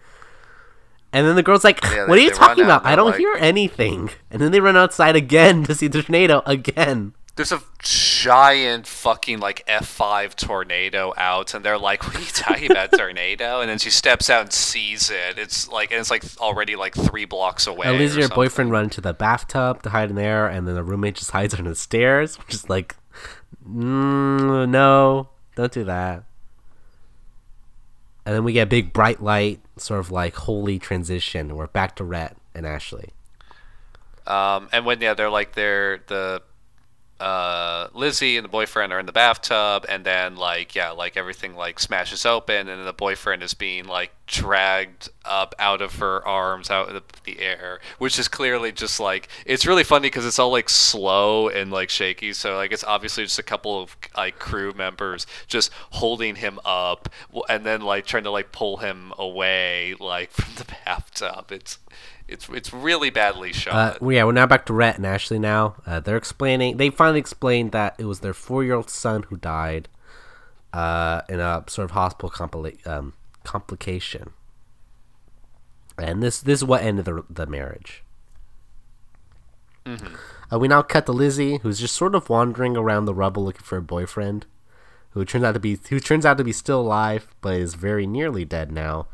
And then the girl's like, Yeah, "What they- are you talking about? I don't like- hear anything." And then they run outside again to see the tornado again. There's a giant fucking like F5 tornado out, and they're like, "What are you talking about, tornado?" And then she steps out and sees it. It's like and it's like already like three blocks away. Or and her something. boyfriend run to the bathtub to hide in there, and then the roommate just hides under the stairs, which is like, mm, no, don't do that. And then we get a big bright light, sort of like holy transition. We're back to Rhett and Ashley. Um, and when yeah, they're like they're the uh, Lizzie and the boyfriend are in the bathtub, and then like yeah, like everything like smashes open, and the boyfriend is being like dragged up out of her arms out of the air which is clearly just like it's really funny because it's all like slow and like shaky so like it's obviously just a couple of like crew members just holding him up and then like trying to like pull him away like from the bathtub. It's it's it's really badly Uh, shot well, yeah, we're now back to Rhett and Ashley. Now uh, they're explaining. They finally explained that it was their four-year-old son who died uh, in a sort of hospital compli- um, complication, and this this is what ended the the marriage. Uh, we now cut to Lizzie, who's just sort of wandering around the rubble looking for a boyfriend, who turns out to be who turns out to be still alive, but is very nearly dead now.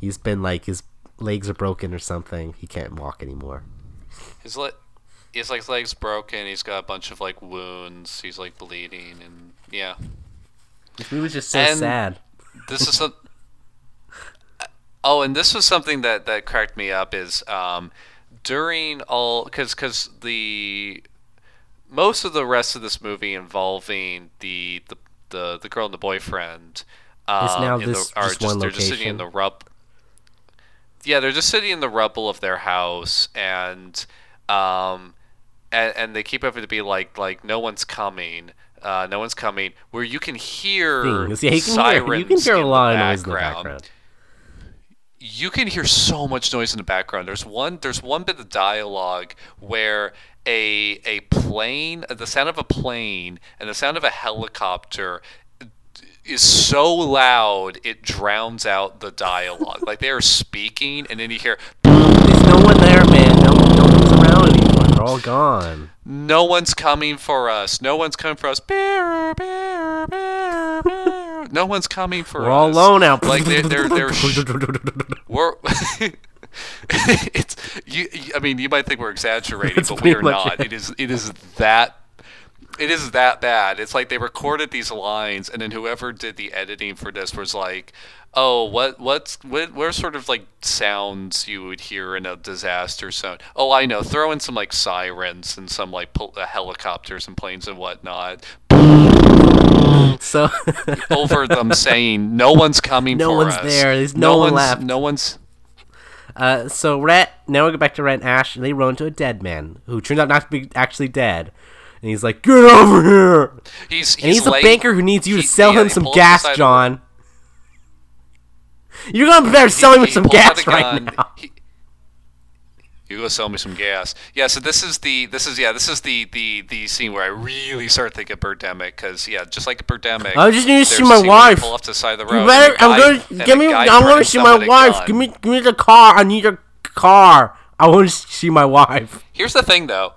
He's been like his legs are broken or something. He can't walk anymore. his le- his like legs broken he's got a bunch of like wounds he's like bleeding and yeah He was just so And- sad. this is a oh and this was something that that cracked me up is um during all because because the most of the rest of this movie involving the the the, the girl and the boyfriend um, Is now in the- this are just one they're just sitting in the rub yeah they're just sitting in the rubble of their house and um and, and they keep having to be like like no one's coming uh, no one's coming where you can hear Things. Yeah, you can hear sirens you can hear a lot of noise in the background background. you can hear so much noise in the background. There's one there's one bit of dialogue where a a plane, the sound of a plane and the sound of a helicopter is so loud it drowns out the dialogue. like they are speaking and then you hear There's no one there, man. No, no one's around anymore. They're all gone. no one's coming for us. No one's coming for us. Bear, bear, bear, bear. No one's coming for us. We're all alone now. Like they're they're, they're sh- we're it's you, I mean, you might think we're exaggerating, That's but we are much not. it. It is it is that it is that bad. It's like they recorded these lines, and then whoever did the editing for this was like, "Oh, what what's what, what are sort of like sounds you would hear in a disaster zone? Oh, I know. Throw in some like sirens and some like pol- uh, helicopters and planes and whatnot." So Over them saying, "No one's coming No one's us. there. There's no one one's, left." No one's." Uh, so Rhett, now we go back to Rhett and Ash, and they run into a dead man who turns out not to be actually dead. And he's like, "Get over here!" He's And he's, a banker who needs you to sell yeah, him some gas, John. You're gonna better sell He- him he some gas right now. He- you go sell me some gas. Yeah, so this is the this is yeah this is the the the scene where I really start thinking of Birdemic because yeah just like Birdemic. I just need to see my scene where they wife. Pull off to the side of the You road. better, and a I'm gonna give me. I want to see my wife. gun. Give me, give me the car. I need a car. I want to see my wife. Here's the thing, though.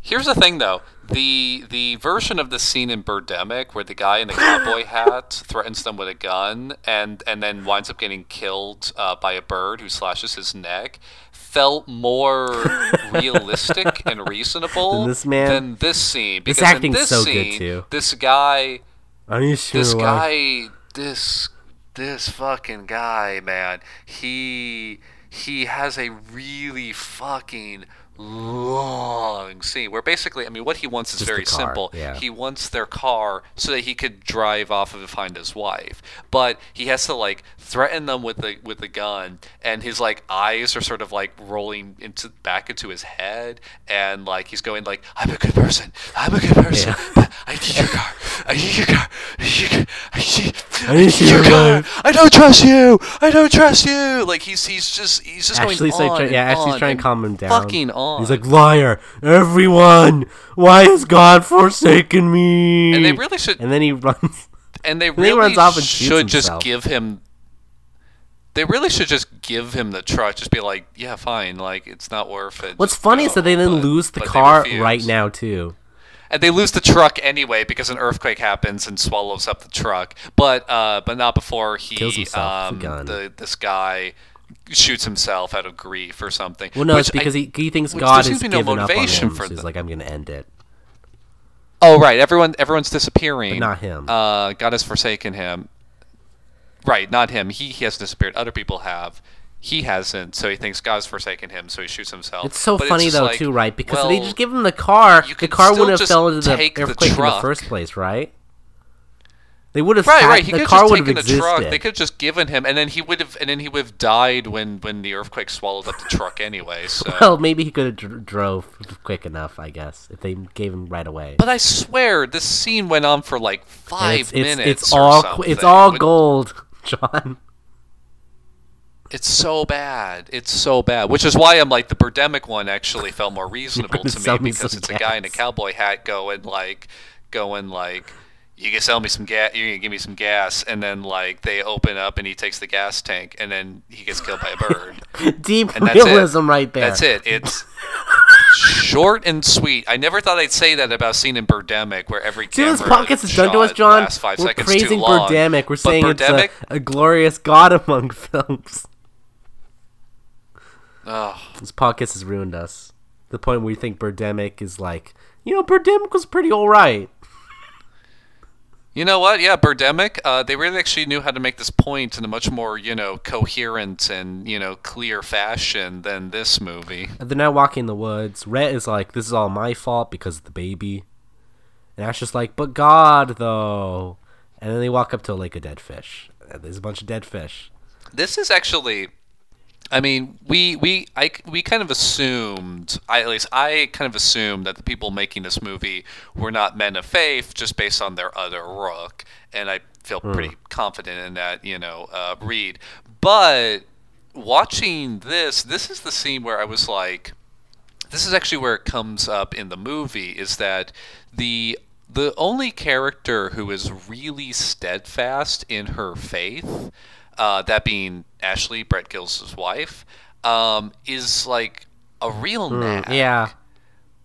Here's the thing, though. The the version of the scene in Birdemic where the guy in the cowboy hat threatens them with a gun and and then winds up getting killed uh, by a bird who slashes his neck felt more realistic and reasonable Than this man? than this scene. This Because in acting's this so good, scene, too. this guy need to see this guy this this fucking guy man he he has a really fucking long scene where basically i mean what he wants is Just very simple yeah. he wants their car so that he could drive off of and find his wife but he has to like threaten them with the with the gun and his like eyes are sort of like rolling into back into his head and like he's going like i'm a good person i'm a good person Yeah. but i need your car i need your car i need your car i need, I need your car i don't trust you i don't trust you like he's he's just he's just Ashley's going like, on yeah, and Ashley's on trying to calm him down. fucking on He's like, liar, everyone. Why has God forsaken me? and they really should And then he runs. and they he really runs off and should just himself. give him they really should just give him the truck just be like yeah fine like it's not worth it What's funny is that they then But- lose the car right now too. and they lose the truck anyway because an earthquake happens and swallows up the truck but uh but not before he Kills himself um with a gun. the this guy shoots himself out of grief or something Well, no, it's because I- he, he thinks God has seems no given up on motivation him. for so he's like, I'm gonna end it. Oh right, everyone everyone's disappearing. But not him. Uh, God has forsaken him. Right, not him. He he has disappeared. Other people have. He hasn't, so he thinks God's forsaken him, so he shoots himself. It's so But funny just though like, too, right? Because if they just give him the car, the car wouldn't have fell into the take the earthquake in the first place, right? They would have Right, had, right. He the could car would have taken the truck. They could have just given him, and then he would have, and then he would have died when when the earthquake swallowed up the truck anyway. So. Well, maybe he could have dr- drove quick enough, I guess, if they gave him right away. but I swear, this scene went on for like five it's, it's, minutes. it's all something. it's all gold, John. It's so bad. It's so bad. Which is why I'm like the Birdemic one actually felt more reasonable gonna me because it's a guy in a cowboy hat going like, going like, you can sell me some gas. You're gonna give me some gas, and then like they open up and he takes the gas tank, and then he gets killed by a bird. Deep And that's it. realism right there. That's it. It's short and sweet. I never thought I'd say that about scene in Birdemic, where every See what camera this podcast has done to us, John? five We're seconds praising too long. Birdemic. We're But saying Birdemic, it's a, a glorious god among films. oh, This podcast has ruined us. The point where we think Birdemic is like, you know, Birdemic was pretty alright. You know what? Yeah, Birdemic. Uh, they really actually knew how to make this point in a much more, you know, coherent and you know clear fashion than this movie. And they're now walking in the woods. Rhett is like, this is all my fault because of the baby. And Ash is like, but God, though. And then they walk up to a lake of dead fish. And there's a bunch of dead fish. This is actually, I mean, we we I we kind of assumed, I, at least I kind of assumed that the people making this movie were not men of faith just based on their other rook, and I feel pretty confident in that, you know, uh, read. But watching this, this is the scene where I was like, this is actually where it comes up in the movie is that the the only character who is really steadfast in her faith, uh, that being Ashley Rhett Giles' wife, um, is like a real nag. Yeah.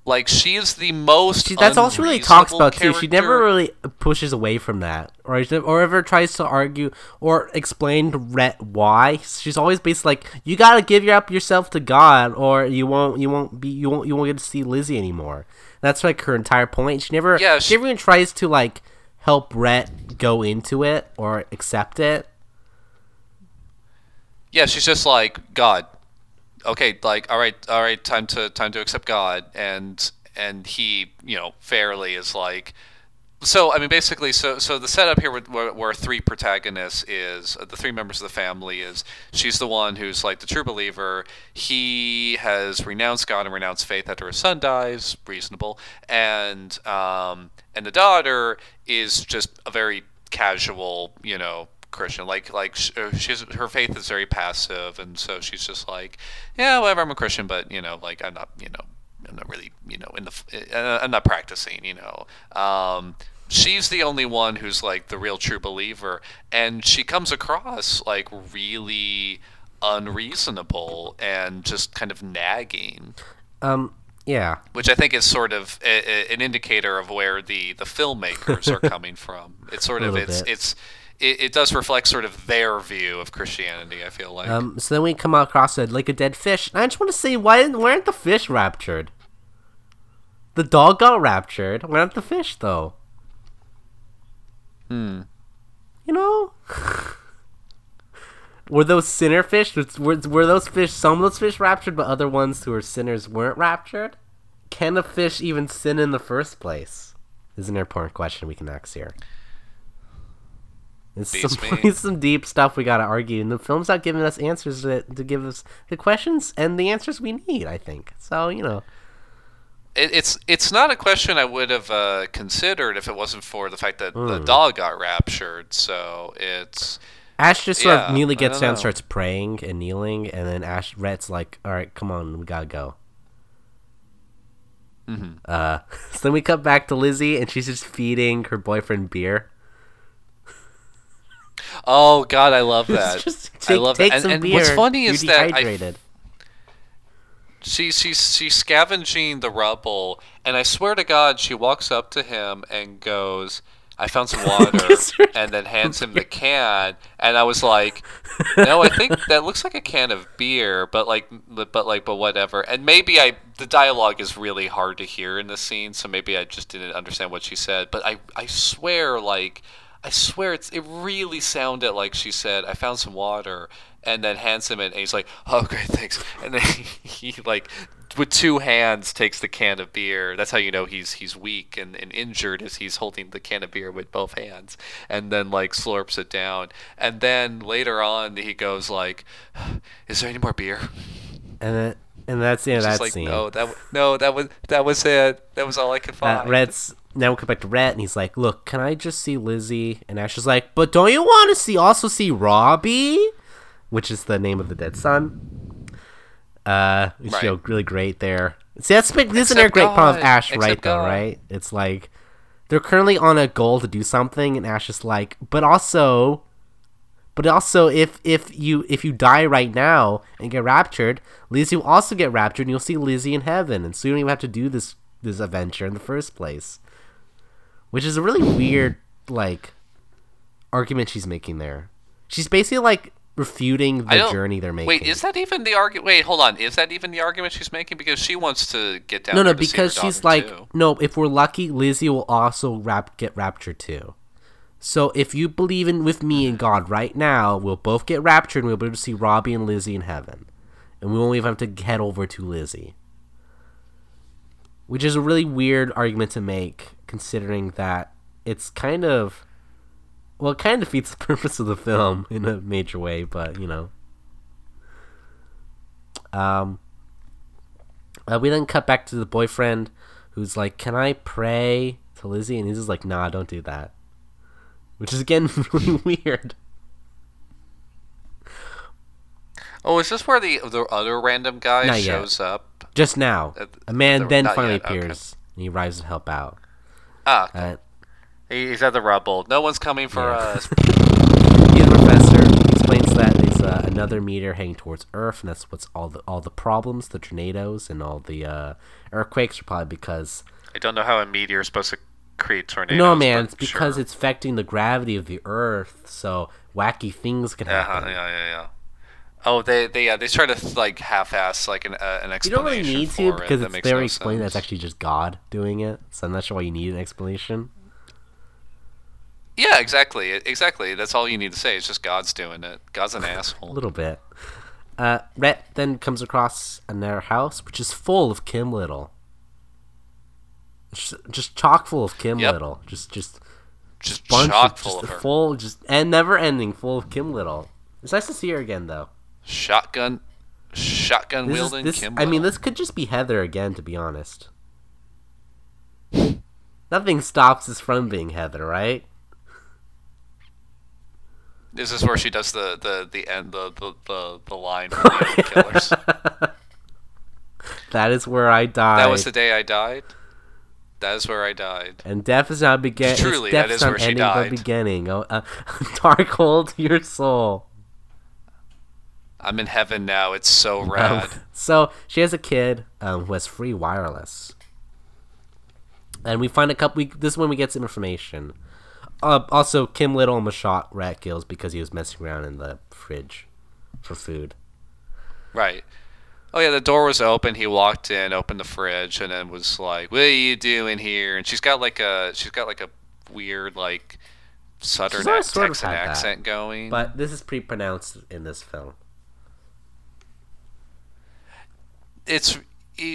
Like she is the most. She, that's all she really talks about too. She never really pushes away from that, or or ever tries to argue or explain to Rhett why. She's always basically like, "You gotta give your up yourself to God, or you won't, you won't be, you won't, you won't get to see Lizzie anymore." That's like her entire point. She never, Yeah, she, she- never even tries to like help Rhett go into it or accept it. Yeah, she's just like God. Okay, like all right, all right, time to time to accept God, and and he, you know, fairly is like. So I mean, basically, so so the setup here, where, where, three protagonists is uh, the three members of the family is she's the one who's like the true believer. He has renounced God and renounced faith after his son dies, reasonable, and um and the daughter is just a very casual, you know, Christian. Like like uh, she's her faith is very passive, and so she's just like, yeah, whatever. I'm a Christian, but you know, like I'm not, you know, I'm not really, you know, in the, uh, I'm not practicing, you know. Um, she's the only one who's like the real true believer, and she comes across like really unreasonable and just kind of nagging Um, yeah, which I think is sort of a, a, an indicator of where the, the filmmakers are coming from. It's sort of it's bit. it's it, it does reflect sort of their view of Christianity. I feel like Um, so then we come across a lake of dead fish, and I just want to say, why why aren't the fish raptured? The dog got raptured. Why aren't the fish though? Hmm. You know, were those sinner fish? Were, were those fish? Some of those fish raptured, but other ones who were sinners weren't raptured. Can a fish even sin in the first place? Is an important question we can ask here. It's Beats some, it's some deep stuff we gotta argue, and the film's not giving us answers to, to give us the questions and the answers we need. I think so. You know, it, it's it's not a question I would have uh, considered if it wasn't for the fact that Hmm. the dog got raptured. So it's Ash just sort Yeah, of nearly gets down, know. starts praying and kneeling, and then Ash Rhett's like, "All right, come on, we gotta go." Mm-hmm. Uh, so then we cut back to Lizzie, and she's just feeding her boyfriend beer. Oh god, I love that. just I love take that. And, some and beer. what's funny is that I. She, she's she's scavenging the rubble, and I swear to God, she walks up to him and goes, "I found some water," and then hands him the can. And I was like, "No, I think that looks like a can of beer, but like, but like, but whatever." And maybe I the dialogue is really hard to hear in the scene, so maybe I just didn't understand what she said. But I I swear, like. I swear it's it really sounded like she said, I found some water and then hands him it, and he's like, "Oh, great, thanks." And then he, he like with two hands takes the can of beer. That's how you know he's he's weak and, and injured as he's holding the can of beer with both hands and then like slurps it down. And then later on he goes like, "Is there any more beer?" And then and that's the end of that like, scene. "No, that no, that was that was it. That was all I could find." Rhett's now we come back to Rhett, and he's like, "Look, can I just see Lizzie?" And Ash is like, "But don't you want to see also see Robbie?" Which is the name of the dead son. Uh, which Right. you know, really great there. See, that's big, this is another Except great problem with God. Ash, right? Except Though, right? It's like they're currently on a goal to do something, and Ash is like, "But also." But also, if if you if you die right now and get raptured, Lizzie will also get raptured, and you'll see Lizzie in heaven, and so you don't even have to do this this adventure in the first place. Which is a really weird like argument she's making there. She's basically like refuting the journey they're making. Wait, is that even the argument? Wait, hold on. Is that even the argument she's making? Because she wants to get down. no, no, there to see her because she's like, too. no. If we're lucky, Lizzie will also rap get raptured too. So if you believe in with me and God right now, we'll both get raptured and we'll be able to see Robbie and Lizzie in heaven, and we won't even have to head over to Lizzie. Which is a really weird argument to make, considering that it's kind of, well, it kind of defeats the purpose of the film in a major way, but you know. Um, uh, we then cut back to the boyfriend who's like, Can I pray to Lizzie? And he's just like, Nah, don't do that. Which is again really weird. Oh, is this where the the other random guy Not yet. shows up? Just now, a man the- then finally yet, okay. appears and he arrives to help out. Ah, Uh, he- he's at the rubble. No one's coming for Yeah. us. a professor. Explains that there's uh, another meteor heading towards Earth, and that's what's all the all the problems, the tornadoes, and all the uh, earthquakes are probably because I don't know how a meteor is supposed to create tornadoes. no man, it's because sure. it's affecting the gravity of the Earth, so wacky things can Yeah, happen. yeah, yeah, yeah. Oh, they they yeah they try to like half-ass like an uh, an You don't really need to for it because that it's makes very no explained that it's actually just God doing it. So I'm not sure why you need an explanation. Yeah, exactly, exactly. That's all you need to say. It's just God's doing it. God's an asshole. A asshole. little bit. Uh, Rhett then comes across another house which is full of Kim Little. Just, just chock full of Kim Yep. Little. Just just Just bunch chock of full just of her. full just and never ending full of Kim Little. It's nice to see her again though. Shotgun, shotgun This is, wielding this, Kim. I mean, this could just be Heather again, to be honest. Nothing stops us from being Heather, right? This is this where she does the the the end the the the, the line from the Killers? That is where I died. that was the day I died. That is where I died. And death is not beginning. Truly, death that is where she died. Beginning. Oh, uh, dark hold your soul. I'm in heaven now. It's so Um, rad. so she has a kid um, who has free wireless, and we find a couple. We, this is when we get some information. Uh, also, Kim Little almost shot Rhett Giles because he was messing around in the fridge for food. Right. Oh yeah, the door was open. He walked in, opened the fridge, and then was like, "What are you doing here?" And she's got like a she's got like a weird like Southern ac- of Texan had that. accent going. But this is pretty pronounced in this film. It's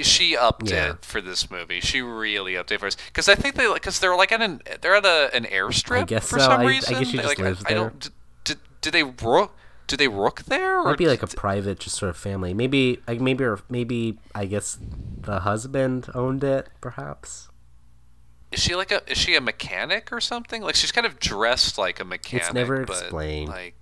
she upped Yeah. it for this movie. She really upped it for us because I think they because they're like at an they're at a, an airstrip guess for so. some I- I reason. guess she just like, lives I, I don't. Did, did they rook? Do they rook there? Or Might be like a private, just sort of family. Maybe, like maybe, or maybe I guess the husband owned it, perhaps. Is she like a is she a mechanic or something? Like she's kind of dressed like a mechanic. It's never explained. Like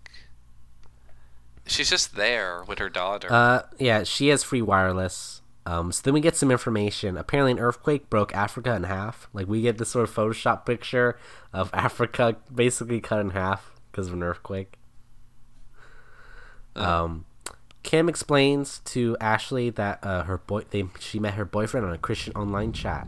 she's just there with her daughter. Uh, yeah, she has free wireless. Um, so then we get some information. Apparently, an earthquake broke Africa in half. Like we get this sort of Photoshop picture of Africa basically cut in half because of an earthquake. Um, Kim explains to Ashley that uh, her boy they she met her boyfriend on a Christian online chat,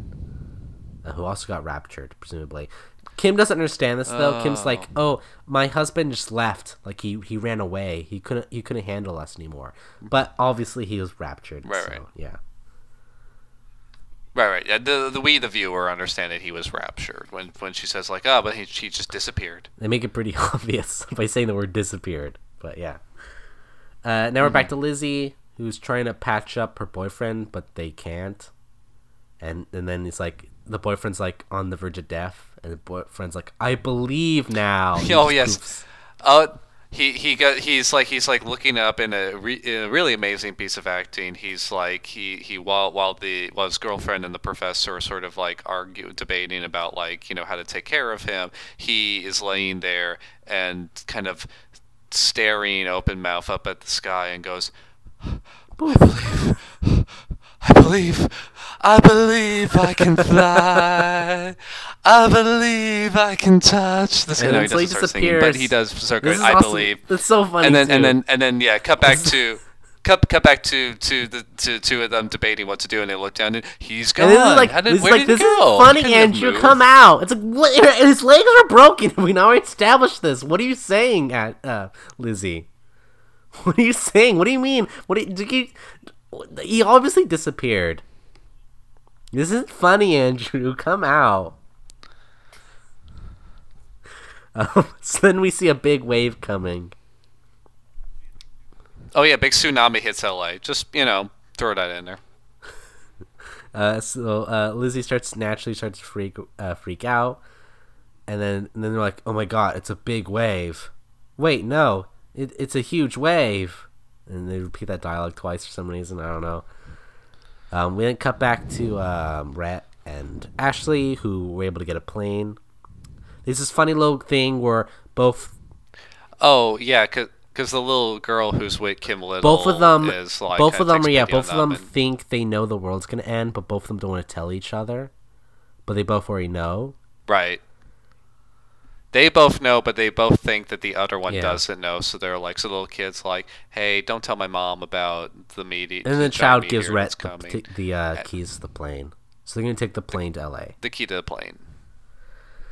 uh, who also got raptured, presumably. Kim doesn't understand this though. Kim's like, "Oh, my husband just left. Like he he ran away. He couldn't he couldn't handle us anymore." But obviously he was raptured. Right, so, right. Yeah. right, right. Yeah, the the we the viewer understand that he was raptured when when she says like, oh, but he she just disappeared. They make it pretty obvious by saying the word disappeared. But yeah. Uh, now we're back to Lizzie, who's trying to patch up her boyfriend, but they can't. And and then it's like the boyfriend's like on the verge of death, and the boyfriend's like, "I believe now." Oh yes. Uh, he he got he's like he's like looking up in a, re, in a really amazing piece of acting. He's like he he while while the while his girlfriend and the professor are sort of like argue debating about like you know how to take care of him. He is laying there and kind of staring open mouth up at the sky and goes, I believe, I believe, I believe I can fly. I believe I can touch the sky. And No, then he so he doesn't start singing, but he does start This going, is I awesome. believe. It's so funny. And then, too. and then, and then, yeah, cut back to. Cut, cut back to to the to two of them debating what to do, and they look down and he's gone. And this is like, How did, this where like did this he go? is funny, Andrew. moved. Come out! It's like what, his legs are broken. We now established this. What are you saying, at uh, Lizzie? What are you saying? What do you mean? What do you, did you, he obviously disappeared. This isn't funny, Andrew. Come out. Um, so then we see a big wave coming. Oh yeah, big tsunami hits L.A. Just you know, throw that in there. Uh, so uh, Lizzie starts naturally starts to freak uh, freak out, and then and then they're like, "Oh my god, it's a big wave!" Wait, no, it, it's a huge wave, and they repeat that dialogue twice for some reason. I don't know. Um, we then cut back to um, Rhett and Ashley, who were able to get a plane. There's this funny little thing where both Oh yeah, because the little girl who's with Kim Little, both of them is like both kinda them are yeah both of them and- think they know the world's gonna end, but both of them don't want to tell each other. But they both already know. right. They both know, but they both think that the other one Yeah. doesn't know. So they're like, so little kid's like, "Hey, don't tell my mom about the meteor." And the child gives Rhett the, the uh, keys to the plane. So they're gonna take the plane to L.A. the key to the plane.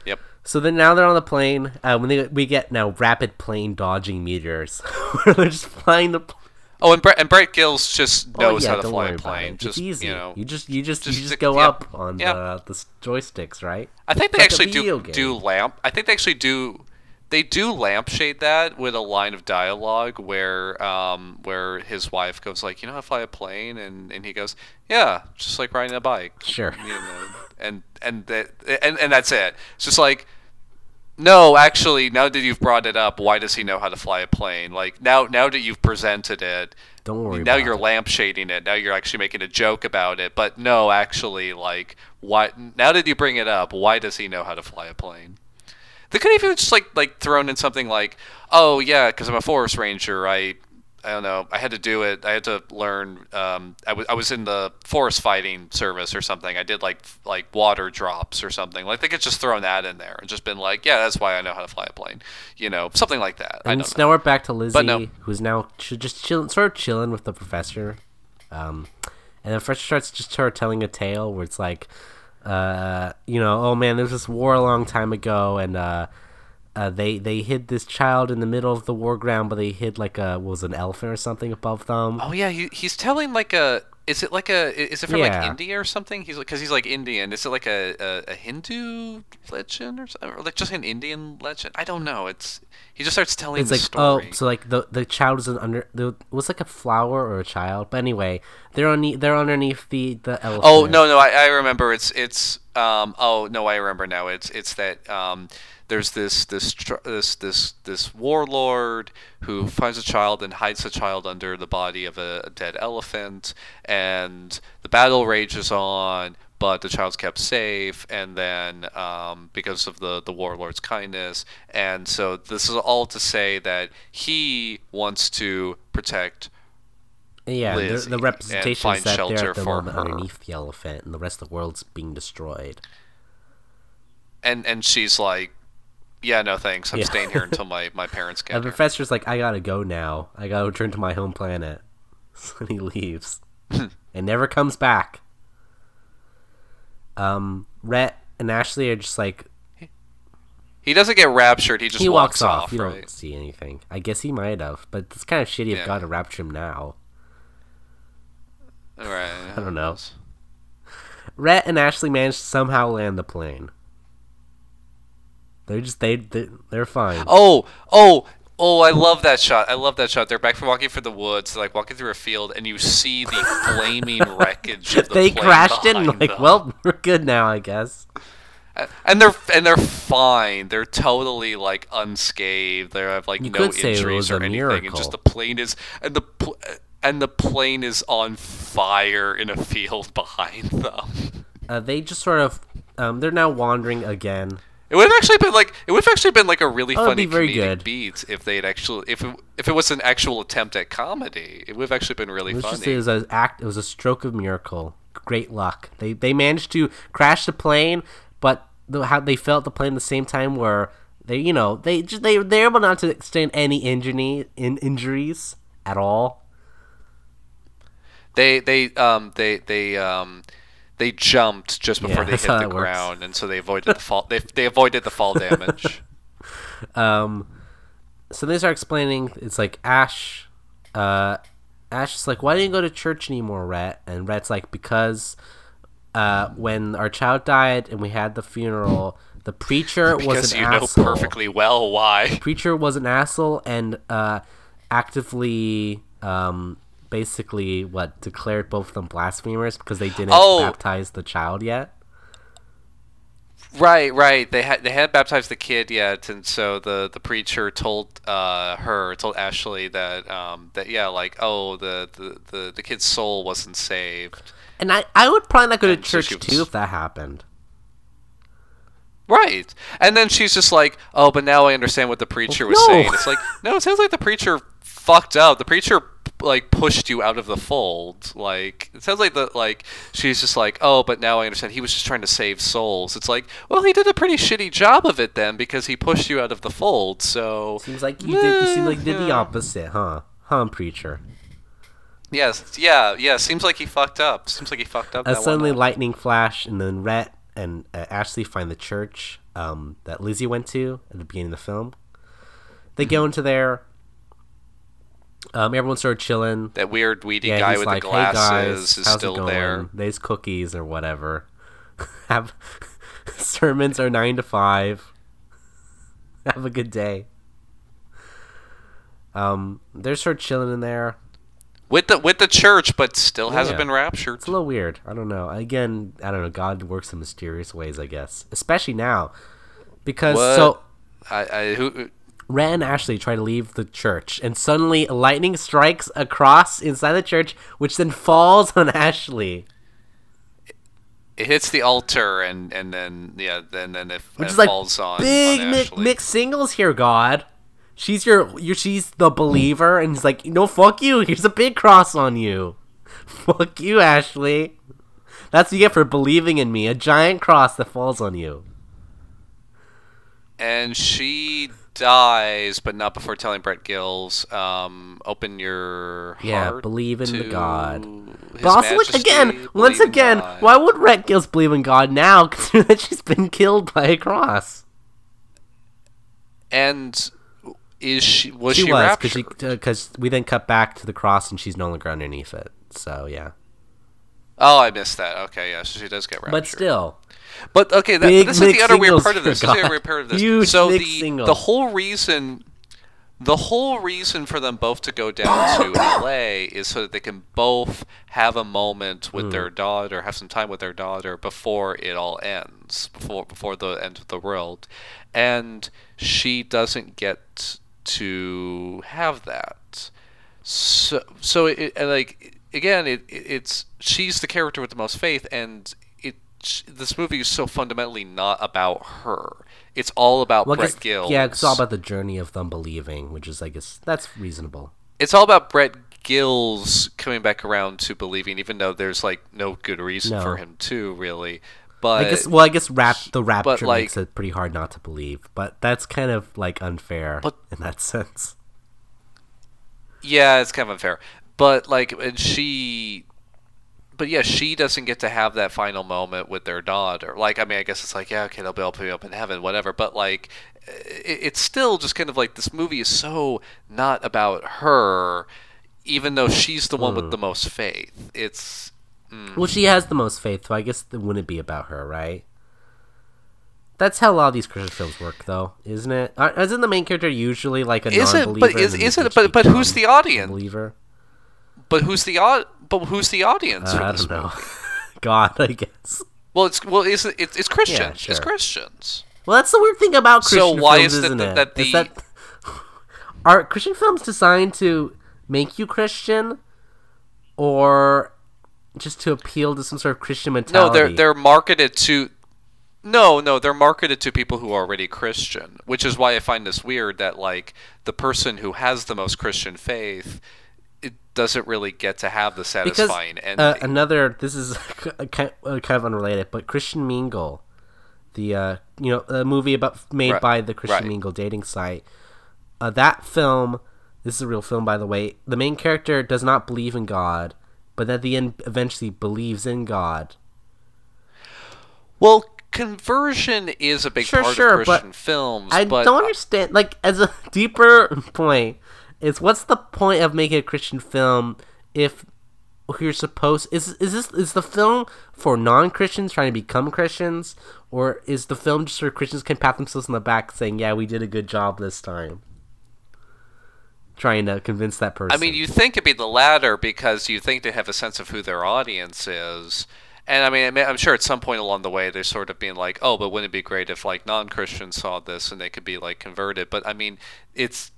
Yep. So then now they're on the plane. Uh, when they we get now rapid plane dodging meteors, where they're just flying the. Pl- Oh, and Brett and Rhett Giles just oh, knows yeah, how to fly a plane. it. Just easy. you know, you just you just, just you just go yeah, up on yeah. the the joysticks, right? I think they like actually do game. do lamp. I think they actually do. They do lampshade that with a line of dialogue where um, where his wife goes like, you know, how to fly a plane, and, and he goes, yeah, just like riding a bike. Sure. You know, and and that and, and that's it. It's just like. No, actually, now that you've brought it up, why does he know how to fly a plane? Like now, now that you've presented it, Don't worry. now you're it. lampshading it. Now you're actually making a joke about it. But no, actually, like, why? Now that you bring it up, why does he know how to fly a plane? They could have even just like like thrown in something like, oh yeah, because I'm a forest ranger. I I don't know. I had to do it. I had to learn. Um, I was I was in the forest fighting service or something. I did like like water drops or something. Like they could just thrown that in there and just been like, yeah, that's why I know how to fly a plane. You know, something like that. I And don't so know. now we're back to Lizzie, no. who's now ch- just chilling, sort of chilling with the professor. Um, and then first starts just her telling a tale where it's like, uh, you know, oh man, there was this war a long time ago, and uh, uh, they they hid this child in the middle of the war ground, but they hid like a was an elephant or something above them. Oh yeah, he, he's telling like a. Is it like a? Is it from Yeah. like India or something? He's like because he's like Indian. Is it like a, a, a Hindu legend or something, or like just an Indian legend? I don't know. It's he just starts telling it's like story. oh, so like the the child is under the it was like a flower or a child, but anyway, they're on they're underneath the the elephant. Oh no no I, I remember it's it's um oh no I remember now it's it's that um there's this this this this this warlord who finds a child and hides the child under the body of a, a dead elephant and the battle rages on but the child's kept safe and then um, because of the the warlord's kindness and so this is all to say that he wants to protect Yeah, the, Lizzie the representation is that they're shelter at the moment her. underneath the elephant, and the rest of the world's being destroyed. and and she's like yeah no thanks i'm Yeah. staying here until my my parents The get here professor's like, "I gotta go now. I gotta return to my home planet." So he leaves and never comes back. Um, Rhett and Ashley are just like he doesn't get raptured he just he walks, off. off You right don't see anything. I guess he might have, but it's kind of shitty Yeah. if God to rapture him now. right I don't know. Rhett and Ashley manage to somehow land the plane. They're just they they they're fine. oh oh Oh, I love that shot. I love that shot. They're back from walking through the woods, they're like walking through a field, and you see the flaming wreckage of the they crashed in. like, them. well, we're good now, I guess. and they're and they're fine. They're totally like unscathed. They have like You no could say it injuries or anything, and just the plane is and the pl- and the plane is on fire in a field behind them. Uh, they just sort of, um, they're now wandering again. It would have actually been like it would have actually been like a really Oh, funny be very comedic good. beat if they had actually if it, if it was an actual attempt at comedy. It would have actually been really was funny. just it was an act. It was a stroke of miracle. Great luck. They they managed to crash the plane, but the, how they felt the plane at the same time where they you know they just they they're able not to sustain any injury in injuries at all. They they um they they um they jumped just before Yeah, they hit the it works. ground, and so they avoided the fall. They they avoided the fall damage. Um, so they start explaining. It's like Ash, uh, Ash is like, "Why didn't you go to church anymore, Rhett?" And Rhett's like, "Because, uh, when our child died and we had the funeral, the preacher was because an you asshole. know perfectly well why. preacher was an asshole and uh, actively, um, basically, what declared both of them blasphemers because they didn't Oh. baptize the child yet." Right, right. They had they hadn't baptized the kid yet, and so the, the preacher told uh, her told Ashley that um, that yeah, like oh the, the, the, the kid's soul wasn't saved. And I, I would probably not go to And so church she was- too if that happened. Right. And then she's just like, "Oh, but now I understand what the preacher was No. saying." It's like, "No, it sounds like the preacher fucked up. The preacher like pushed you out of the fold. Like, it sounds like the like she's just like, "Oh, but now I understand. He was just trying to save souls." It's like, "Well, he did a pretty shitty job of it then because he pushed you out of the fold." So Seems like you did. You seem like you did the opposite, huh? Huh, preacher. Yes, yeah, yeah. Seems like he fucked up. Seems like he fucked up. Uh, suddenly, lightning flash, and then Rhett and uh, Ashley find the church um, that Lizzie went to at the beginning of the film. They Mm-hmm. go into there. Um, everyone started chilling. that weird weedy Yeah, guy with like, the "Hey guys, glasses is still there. There's cookies or whatever. Have sermons are nine to five. Have a good day. Um, they're sort of chilling in there. With the with the church, but still hasn't Yeah. been raptured. It's a little weird. I don't know. Again, I don't know. God works in mysterious ways, I guess. Especially now. Because What? so I, I who Rhett and Ashley try to leave the church and suddenly lightning strikes across inside the church, which then falls on Ashley. it hits the altar and and then yeah then then it, Which is like falls on, big on mi- mixed singles here, God. She's your, your she's the believer, and he's like, no, fuck you. Here's a big cross on you. fuck you, Ashley. That's what you get for believing in me. A giant cross that falls on you. and she dies, but not before telling Rhett Giles, um, "Open your Yeah, believe in the God." But also, Majesty, again, once again, why would Rhett Giles believe in God now, considering that she's been killed by a cross? And is she was she she, was because we then cut back to the cross and she's no longer underneath it. So yeah, Oh, I missed that. Okay, yeah, so she does get raptured. but still, But okay, that, this is the other weird part of this. This is the other weird part of this. Huge so the singles. the whole reason, the whole reason for them both to go down to L.A. is so that they can both have a moment with their Hmm. daughter, have some time with their daughter before it all ends, before before the end of the world, and she doesn't get to have that. So so it, and like again it, it it's she's the character with the most faith and it sh- this movie is so fundamentally not about her. It's all about well, Brett Gill. yeah, it's all about the journey of them believing, which is, I guess, that's reasonable. it's all about Rhett Giles coming back around to believing, even though there's like no good reason No. for him to really. But I guess, well, I guess rap the rapture like- makes it pretty hard not to believe, but that's kind of like unfair But- in that sense. Yeah, it's kind of unfair. But like, and she, but yeah, she doesn't get to have that final moment with their daughter. Like, I mean, I guess it's like, yeah, okay, they'll be able to me up in heaven, whatever. But like, it, it's still just kind of like this movie is so not about her, even though she's the one with the most faith. It's Well, she has the most faith, so I guess it wouldn't be about her, right? that's how a lot of these Christian films work, though, isn't it? Uh, Isn't the main character usually like a Is non-believer? But is is it? But but who's the audience? believer? But who's the au- But who's the audience Uh, I don't know. God, I guess. Well, it's well, it's it's, it's Christians. sure. It's Christians. Well, that's the weird thing about So Christian why films, is isn't that- it? that Is the- are Christian films designed to make you Christian, or just to appeal to some sort of Christian mentality? No, they're they're marketed to. No, no, they're marketed to people who are already Christian, which is why I find this weird that like the person who has the most Christian faith, it doesn't really get to have the because satisfying uh, another. This is kind of unrelated, but Christian Mingle, the uh, you know a movie about made Right, by the Christian right. Mingle dating site. Uh, that film. This is a real film, by the way. The main character does not believe in God, but at the end, eventually believes in God. well, conversion is a big Sure, part sure, of but Christian films, I but don't understand. Like, as a deeper point, is what's the point of making a Christian film if you're supposed is is this is the film for non Christians trying to become Christians, or is the film just so Christians can pat themselves on the back saying, "Yeah, we did a good job this time," trying to convince that person. I mean, you think it'd be the latter because you think they have a sense of who their audience is. And I mean, I'm sure at some point along the way they're sort of being like, "Oh, but wouldn't it be great if like non-Christians saw this and they could be like converted?" But I mean, it's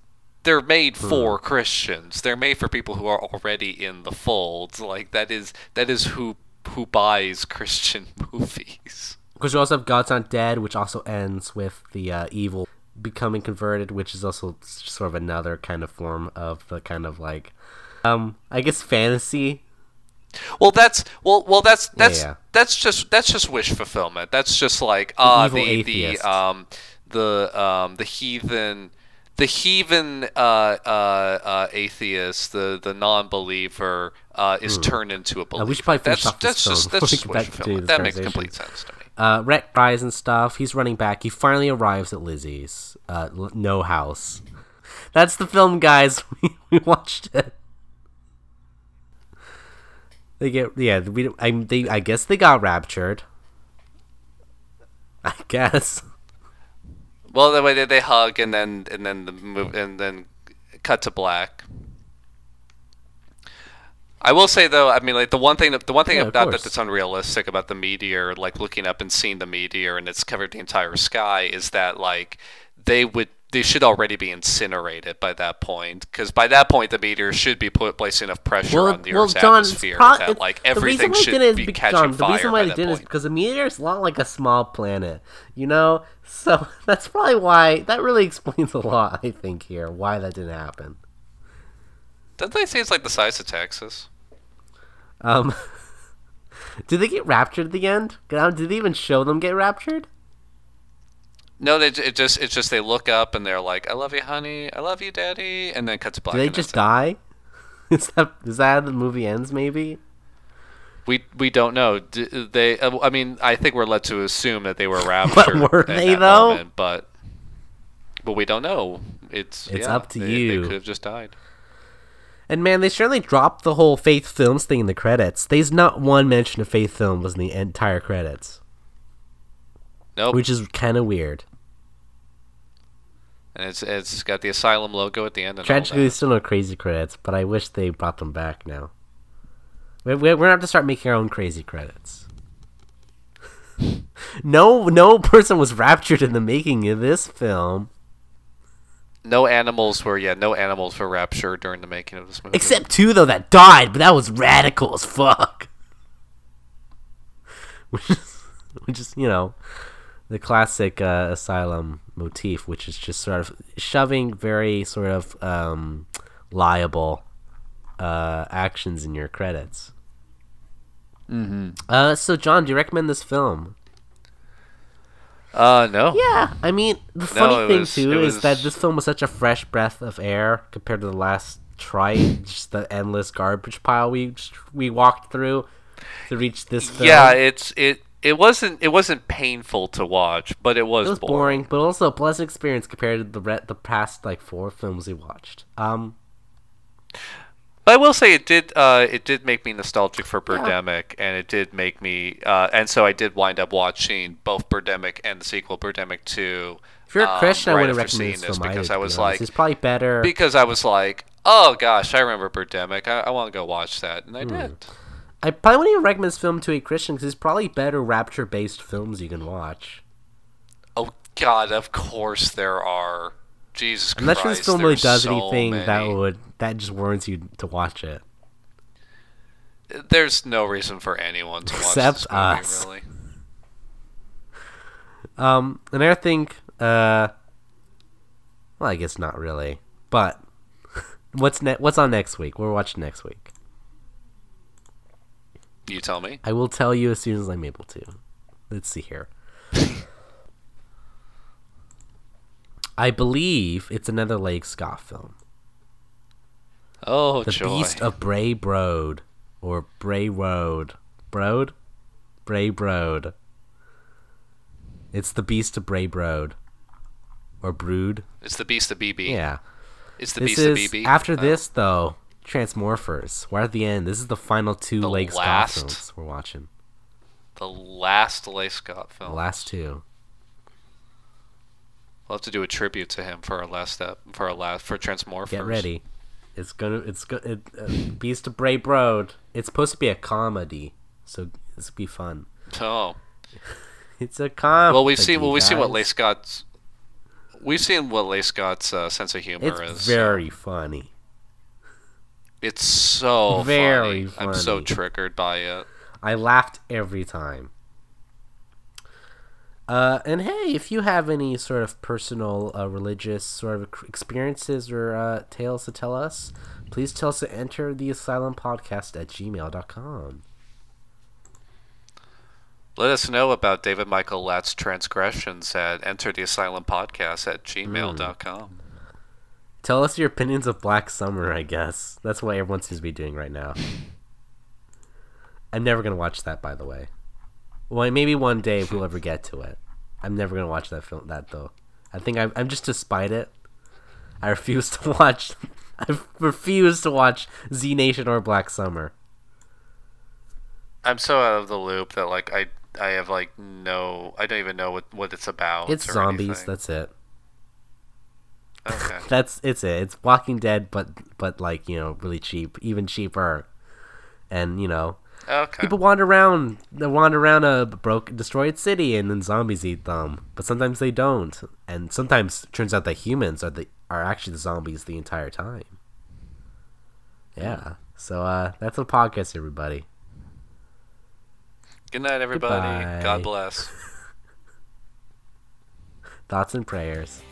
they're made Hmm. for Christians. They're made for people who are already in the fold. Like that is that is who who buys Christian movies. Because you also have God's Not Dead, which also ends with the uh, evil becoming converted, which is also sort of another kind of form of the kind of like, um, I guess fantasy. Well, that's well, well, that's that's yeah. that's just that's just wish fulfillment. That's just like ah, evil the the atheist. um the um the heathen. The heathen uh, uh, uh, atheist, the, the non-believer, uh, is turned into a believer. We should probably finish that's off this that's just that's just get wish back to fulfillment. this That makes complete sense to me. Uh, Rhett rise and stuff. He's running back. He finally arrives at Lizzie's uh, L- no house. That's the film, guys. We, we watched it. They get yeah. We I they I guess they got raptured. I guess. Well, the way they, they hug and then and then the move hmm. and then cut to black. I will say though, I mean, like the one thing that the one thing Yeah, about that that's unrealistic about the meteor, like looking up and seeing the meteor and it's covered the entire sky, is that like they would they should already be incinerated by that point because by that point the meteor should be put placing enough pressure Well, on the well, Earth's John, atmosphere pro- that like everything should didn't be bec- catching John, the reason why they didn't is because the meteor is not like a small planet, you know. So that's probably why that really explains a lot. I think here why that didn't happen. Don't they say it's like the size of Texas? Um, did they get raptured at the end? Did they even show them get raptured? No, they it just it's just they look up and they're like, "I love you, honey. I love you, daddy," and then cuts to black. Do they just die? Is that is that how the movie ends? Maybe. We we don't know. D- they, uh, I mean, I think we're led to assume that they were raptured. were at they, though? Moment, but but we don't know. It's It's yeah, up to they, you. They could have just died. And man, they certainly dropped the whole Faith Films thing in the credits. There's not one mention of Faith Films in the entire credits, Nope. which is kind of weird. And it's it's got the asylum logo at the end. Tragically, there's still no crazy credits, but I wish they brought them back now. We- we- We're gonna have to start making our own crazy credits. no, no person was raptured in the making of this film, no animals were yeah, no animals were raptured during the making of this movie. except two though that died, but that was radical as fuck. Which is, which is you know, the classic uh, asylum motif, which is just sort of shoving very sort of um, liable uh, actions in your credits. Mm-hmm. Uh, so John, do you recommend this film? uh no. Yeah, I mean the funny it thing was- too is that this film was such a fresh breath of air compared to the last try, just the endless garbage pile we we walked through to reach this film. Yeah, it's it. It wasn't it wasn't painful to watch, but it was, it was boring, but also a pleasant experience compared to the re- the past like four films we watched. Um, But I will say it did. Uh, it did make me nostalgic for Birdemic, and it did make me. Uh, and so I did wind up watching both Birdemic and the sequel, Birdemic Two. If you're a um, Christian, I wouldn't after recommend this film because I be was like, it's probably better. because I was like, oh gosh, I remember Birdemic. I, I want to go watch that, and I Hmm. did. I probably wouldn't even recommend this film to a Christian because it's probably better rapture-based films you can watch. Oh God, of course there are. Jesus I'm not Christ, sure this film really does so anything that would that just warrants you to watch it. There's no reason for anyone to watch Except this movie, us. really. Um, and I think, uh, well, I guess not really, but what's ne- What's on next week? We're watching next week. You tell me. I will tell you as soon as I'm able to. Let's see here. I believe it's another Leigh Scott film. Oh, The joy. Beast of Bray Broad. Or Bray Road. Broad? Bray Broad. It's the Beast of Bray Broad. Or Brood. It's the Beast of BB. Yeah. It's the This Beast is of BB. after Oh. this though. Transmorphers. We're at the end. This is the final two The Leigh Scott last- films we're watching. the last Leigh Scott film. The last two. We'll have to do a tribute to him for our last step for our last for Transmorphers. Get ready. It's gonna. It's go, it, uh, Beast of Bray Road. It's supposed to be a comedy, so this will be fun. Oh, It's a comedy. well, we've seen well, we've seen what. Leigh Scott's we've seen what Leigh Scott's uh, sense of humor It's is. very funny. It's so Very funny. I'm so triggered by it. I laughed every time. Uh, and hey, if you have any sort of personal, uh, religious sort of experiences or uh, tales to tell us, please tell us to enter the asylum podcast at gmail.com. Let us know about David Michael Latt's transgressions at enter the asylum podcast at gmail.com. Tell us your opinions of Black Summer, I guess. That's what everyone seems to be doing right now. I'm never going to watch that, by the way. Well, maybe one day if we'll ever get to it. I'm never going to watch that film, that though. I think I'm, I'm just to spite it. I refuse to watch. I refuse to watch Z Nation or Black Summer. I'm so out of the loop that like I I have like no I don't even know what, what it's about. It's zombies. anything. That's it. Okay. That's it's it. It's Walking Dead, but but like you know, really cheap, even cheaper, and you know, Okay. people wander around they wander around a broke destroyed city and then zombies eat them but sometimes they don't and sometimes it turns out that humans are the are actually the zombies the entire time yeah so uh that's a podcast everybody Good night, everybody. Goodbye. God bless. thoughts and prayers